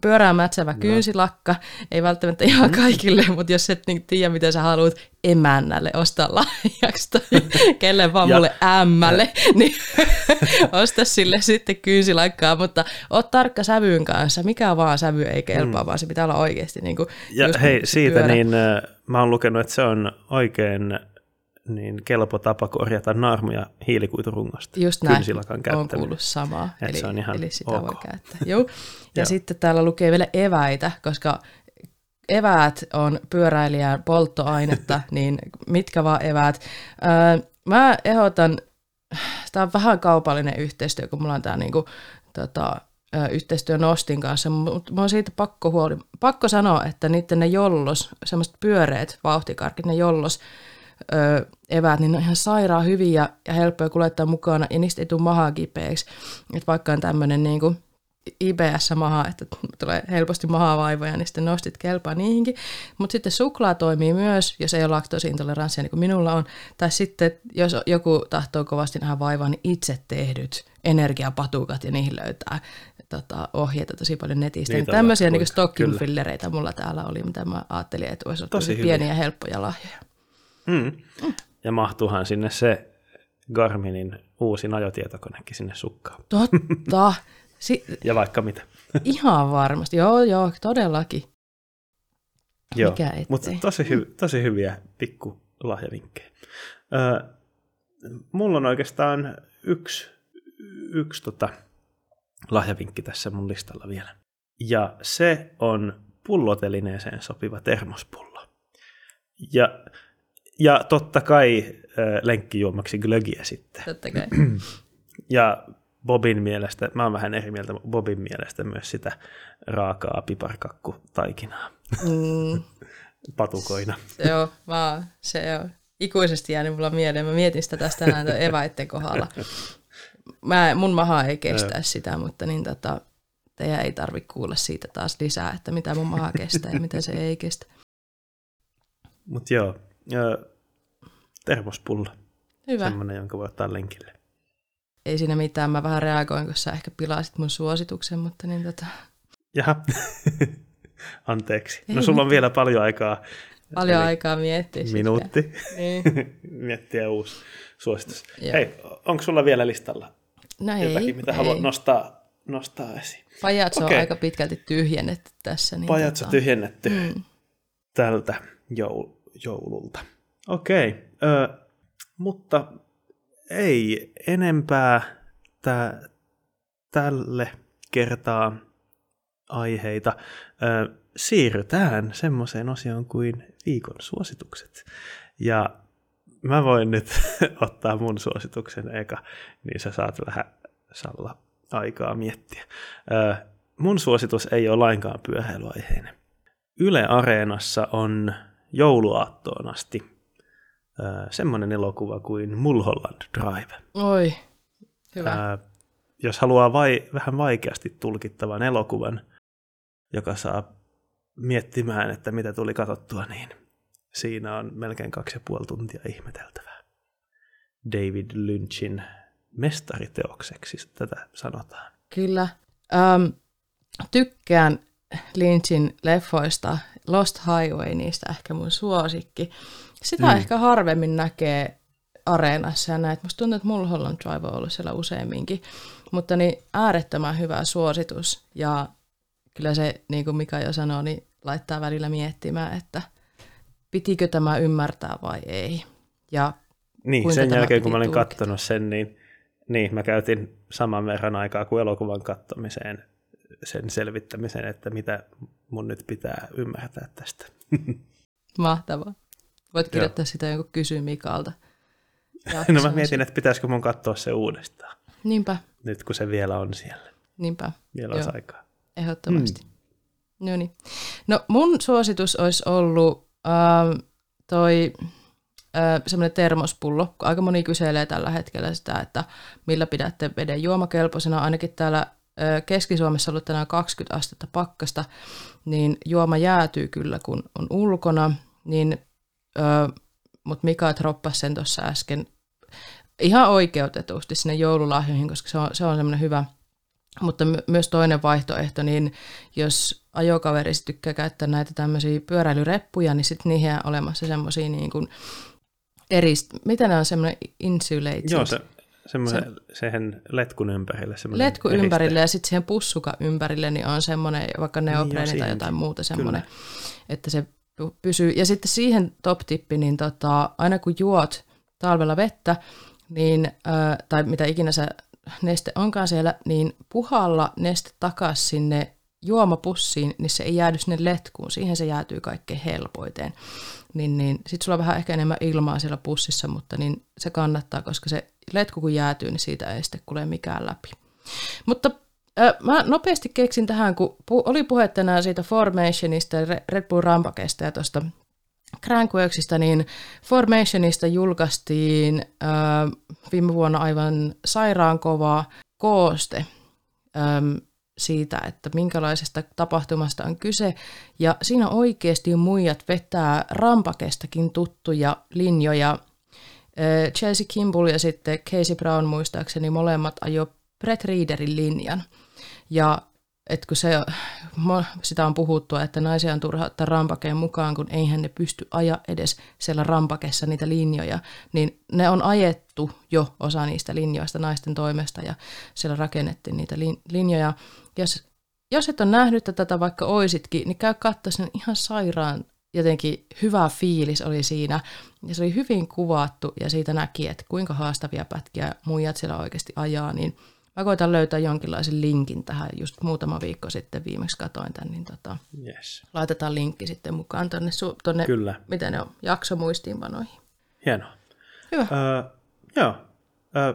pyörää mätsävä kynsilakka, ei välttämättä ihan kaikille, mutta jos et niin tiedä, mitä sä haluat emännälle ostaa lahjaksi tai kelle vaan ja, mulle ämmälle, niin osta sille sitten kynsilakkaa, mutta oot tarkka sävyyn kanssa, mikä vaan sävy ei kelpaa, mm. vaan se pitää olla oikeasti niin kuin Ja hei, siitä pyörä. niin äh, mä oon lukenut, että se on oikein niin kelpo tapa korjata naarmuja hiilikuiturungosta. Just näin, on kuullut samaa, eli, se on ihan eli sitä ok. voi käyttää. Joo. Ja sitten täällä lukee vielä eväitä, koska eväät on pyöräilijän polttoainetta, niin mitkä vaan eväät. Öö, mä ehdotan, tämä on vähän kaupallinen yhteistyö, kun mulla on tämä niinku, tota, yhteistyö Nostin kanssa, mutta mä oon siitä pakko, huoli, pakko sanoa, että niiden ne jollos, semmoiset pyöreät vauhtikarkit, ne jollos, ö, eväät, niin ne on ihan sairaan hyviä ja helppoja kuljettaa mukana, ja niistä ei tule mahaa kipeäksi. Et vaikka on tämmöinen niin kuin IBS-maha, että tulee helposti mahavaivoja, niin sitten nostit kelpaa niihinkin. Mutta sitten suklaa toimii myös, jos ei ole laktoosiintoleranssia niin kuin minulla on. Tai sitten, jos joku tahtoo kovasti nähdä vaivaa, niin itse tehdyt energiapatukat ja niihin löytää tota, ohjeita tosi paljon netistä. Niin tämmöisiä niin stocking fillereitä mulla täällä oli, mitä mä ajattelin, että olisi tosi pieniä ja helppoja lahjoja. Mm. Mm. Ja mahtuuhan sinne se Garminin uusin ajotietokonekin sinne sukkaan. Totta. Si- ja vaikka mitä. Ihan varmasti. Joo, joo, todellakin. Joo, Mikä mutta tosi, hy- tosi hyviä pikku lahjavinkkejä. Öö, mulla on oikeastaan yksi, yksi tota, lahjavinkki tässä mun listalla vielä. Ja se on pullotelineeseen sopiva termospullo. Ja ja totta kai äh, lenkkijuomaksi glögiä sitten. Totta kai. ja Bobin mielestä, mä oon vähän eri mieltä, Bobin mielestä myös sitä raakaa piparkakkutaikinaa. Mm. Patukoina. Joo, vaan se on ikuisesti jäänyt mulla mieleen. Mä mietin sitä tästä tänään eväitten kohdalla. Mä, mun maha ei kestä sitä, mutta niin tota, teidän ei tarvitse kuulla siitä taas lisää, että mitä mun maha kestää ja mitä se ei kestä. Mutta joo, termospulla. Hyvä. Semmoinen, jonka voi ottaa lenkille. Ei siinä mitään, mä vähän reagoin, kun sä ehkä pilasit mun suosituksen, mutta niin tota... Jaha, anteeksi. No sulla on vielä paljon aikaa. Paljon Eli aikaa miettiä. Minuutti. Niin. miettiä uusi suositus. Joo. Hei, onko sulla vielä listalla no jotakin, ei, mitä ei. haluat nostaa, nostaa esiin? Pajatso okay. on aika pitkälti tyhjennetty tässä. Niin Pajatso tota... tyhjennetty mm. tältä joul- joululta. Okei, okay. mutta ei enempää tä, tälle kertaa aiheita. Ö, siirrytään semmoiseen osioon kuin viikon suositukset. Ja mä voin nyt ottaa mun suosituksen eka, niin sä saat vähän Salla aikaa miettiä. Ö, mun suositus ei ole lainkaan pyöräilyaiheinen. Yle Areenassa on jouluaattoon asti äh, semmoinen elokuva kuin Mulholland Drive. Oi, hyvä. Äh, jos haluaa vai, vähän vaikeasti tulkittavan elokuvan, joka saa miettimään, että mitä tuli katsottua, niin siinä on melkein kaksi ja puoli tuntia ihmeteltävää. David Lynchin mestariteokseksi tätä sanotaan. Kyllä. Ähm, tykkään Lynchin leffoista. Lost Highway, niistä ehkä mun suosikki. Sitä mm. ehkä harvemmin näkee areenassa ja näet. Musta tuntuu, että Mulholland Drive on ollut siellä useamminkin. Mutta niin äärettömän hyvä suositus. Ja kyllä se, niin kuin Mika jo sanoi, niin laittaa välillä miettimään, että pitikö tämä ymmärtää vai ei. Ja niin, sen jälkeen kun mä olin katsonut sen, niin, niin mä käytin saman verran aikaa kuin elokuvan katsomiseen sen selvittämiseen, että mitä mun nyt pitää ymmärtää tästä. Mahtavaa. Voit kirjoittaa Joo. sitä jonkun kysyä Mikalta. no mä mietin, että pitäisikö mun katsoa se uudestaan. Niinpä. Nyt kun se vielä on siellä. Niinpä. Vielä olisi aikaa. Ehdottomasti. Mm. No niin. No mun suositus olisi ollut äh, toi äh, semmoinen termospullo. Aika moni kyselee tällä hetkellä sitä, että millä pidätte veden juomakelpoisena. Ainakin täällä äh, Keski-Suomessa on ollut tänään 20 astetta pakkasta, niin juoma jäätyy kyllä, kun on ulkona. Niin Öö, mutta Mika droppasi sen tuossa äsken ihan oikeutetusti sinne joululahjoihin, koska se on, se on semmoinen hyvä, Mutta my- myös toinen vaihtoehto, niin jos ajokaveri tykkää käyttää näitä tämmöisiä pyöräilyreppuja, niin sitten niihin on olemassa semmoisia niin kuin erist... Mitä ne on semmoinen insulated? Joo, se, semmoinen, se, sehän letkun ympärille. Letku eriste. ympärille ja sitten siihen pussuka ympärille niin on semmoinen vaikka neopreeni niin tai jotain muuta semmoinen, Kyllä. että se pysyy. Ja sitten siihen top-tippi, niin tota, aina kun juot talvella vettä, niin, äh, tai mitä ikinä se neste onkaan siellä, niin puhalla neste takaisin sinne juomapussiin, niin se ei jäädy sinne letkuun. Siihen se jäätyy kaikkein helpoiten. Niin, niin, Sitten sulla on vähän ehkä enemmän ilmaa siellä pussissa, mutta niin se kannattaa, koska se letku kun jäätyy, niin siitä ei sitten kuule mikään läpi. Mutta mä nopeasti keksin tähän, kun oli puhe tänään siitä Formationista Red Bull Rampakesta ja tuosta Crankworksista, niin Formationista julkaistiin äh, viime vuonna aivan sairaan kova kooste ähm, siitä, että minkälaisesta tapahtumasta on kyse. Ja siinä oikeasti muijat vetää rampakestakin tuttuja linjoja. Äh, Chelsea Kimball ja sitten Casey Brown muistaakseni molemmat ajo Brett Readerin linjan. Ja että kun se, sitä on puhuttu, että naisia on turha ottaa rampakeen mukaan, kun eihän ne pysty aja edes siellä rampakessa niitä linjoja, niin ne on ajettu jo osa niistä linjoista naisten toimesta ja siellä rakennettiin niitä linjoja. Jos, jos et ole nähnyt tätä, vaikka oisitkin, niin käy katsoa sen ihan sairaan jotenkin hyvä fiilis oli siinä. Ja se oli hyvin kuvattu ja siitä näki, että kuinka haastavia pätkiä muijat siellä oikeasti ajaa, niin – Mä koitan löytää jonkinlaisen linkin tähän. Just muutama viikko sitten viimeksi katoin tämän, niin tota, yes. laitetaan linkki sitten mukaan tuonne, tuonne Kyllä. mitä ne on, jaksomuistiinpanoihin. Hienoa. Hyvä. Öö, joo. Öö,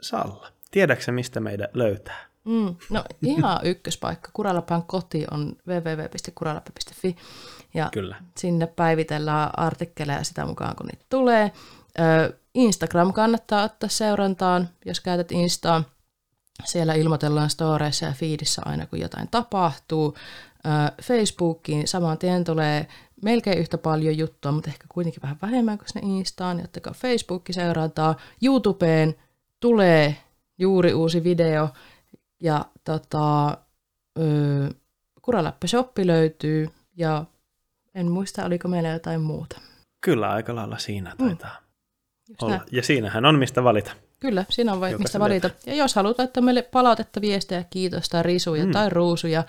Salla, tiedätkö mistä meidän löytää? Mm, no ihan ykköspaikka. Kuralapan koti on www.kuralappa.fi ja Kyllä. sinne päivitellään artikkeleja sitä mukaan, kun niitä tulee. Instagram kannattaa ottaa seurantaan, jos käytät Instaa. Siellä ilmoitellaan storeissa ja feedissä aina, kun jotain tapahtuu. Facebookiin saman tien tulee melkein yhtä paljon juttua, mutta ehkä kuitenkin vähän vähemmän kuin sinne Instaan. Jottakaa Facebookki seurantaa. YouTubeen tulee juuri uusi video ja tota, Kuraläppä Shoppi löytyy ja en muista, oliko meillä jotain muuta. Kyllä, aika lailla siinä taitaa. Mm olla. Ja siinähän on mistä valita. Kyllä, siinä on vai, mistä valita. Ja jos haluat laittaa meille palautetta, viestejä, kiitosta, risuja mm. tai ruusuja,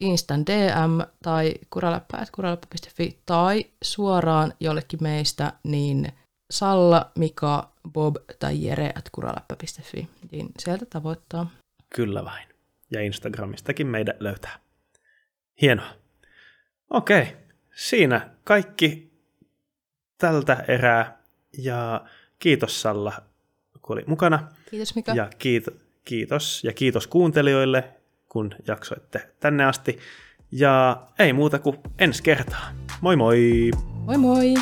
Instan DM tai kuralappa.kuralappa.fi tai suoraan jollekin meistä, niin Salla, Mika, Bob tai Jere at kuralappa.fi, niin sieltä tavoittaa. Kyllä vain. Ja Instagramistakin meidän löytää. Hienoa. Okei, siinä kaikki tältä erää ja kiitos Salla, kun oli mukana. Kiitos Mika. Ja kiit- kiitos ja kiitos kuuntelijoille, kun jaksoitte tänne asti. Ja ei muuta kuin ensi kertaa. Moi moi! Moi moi!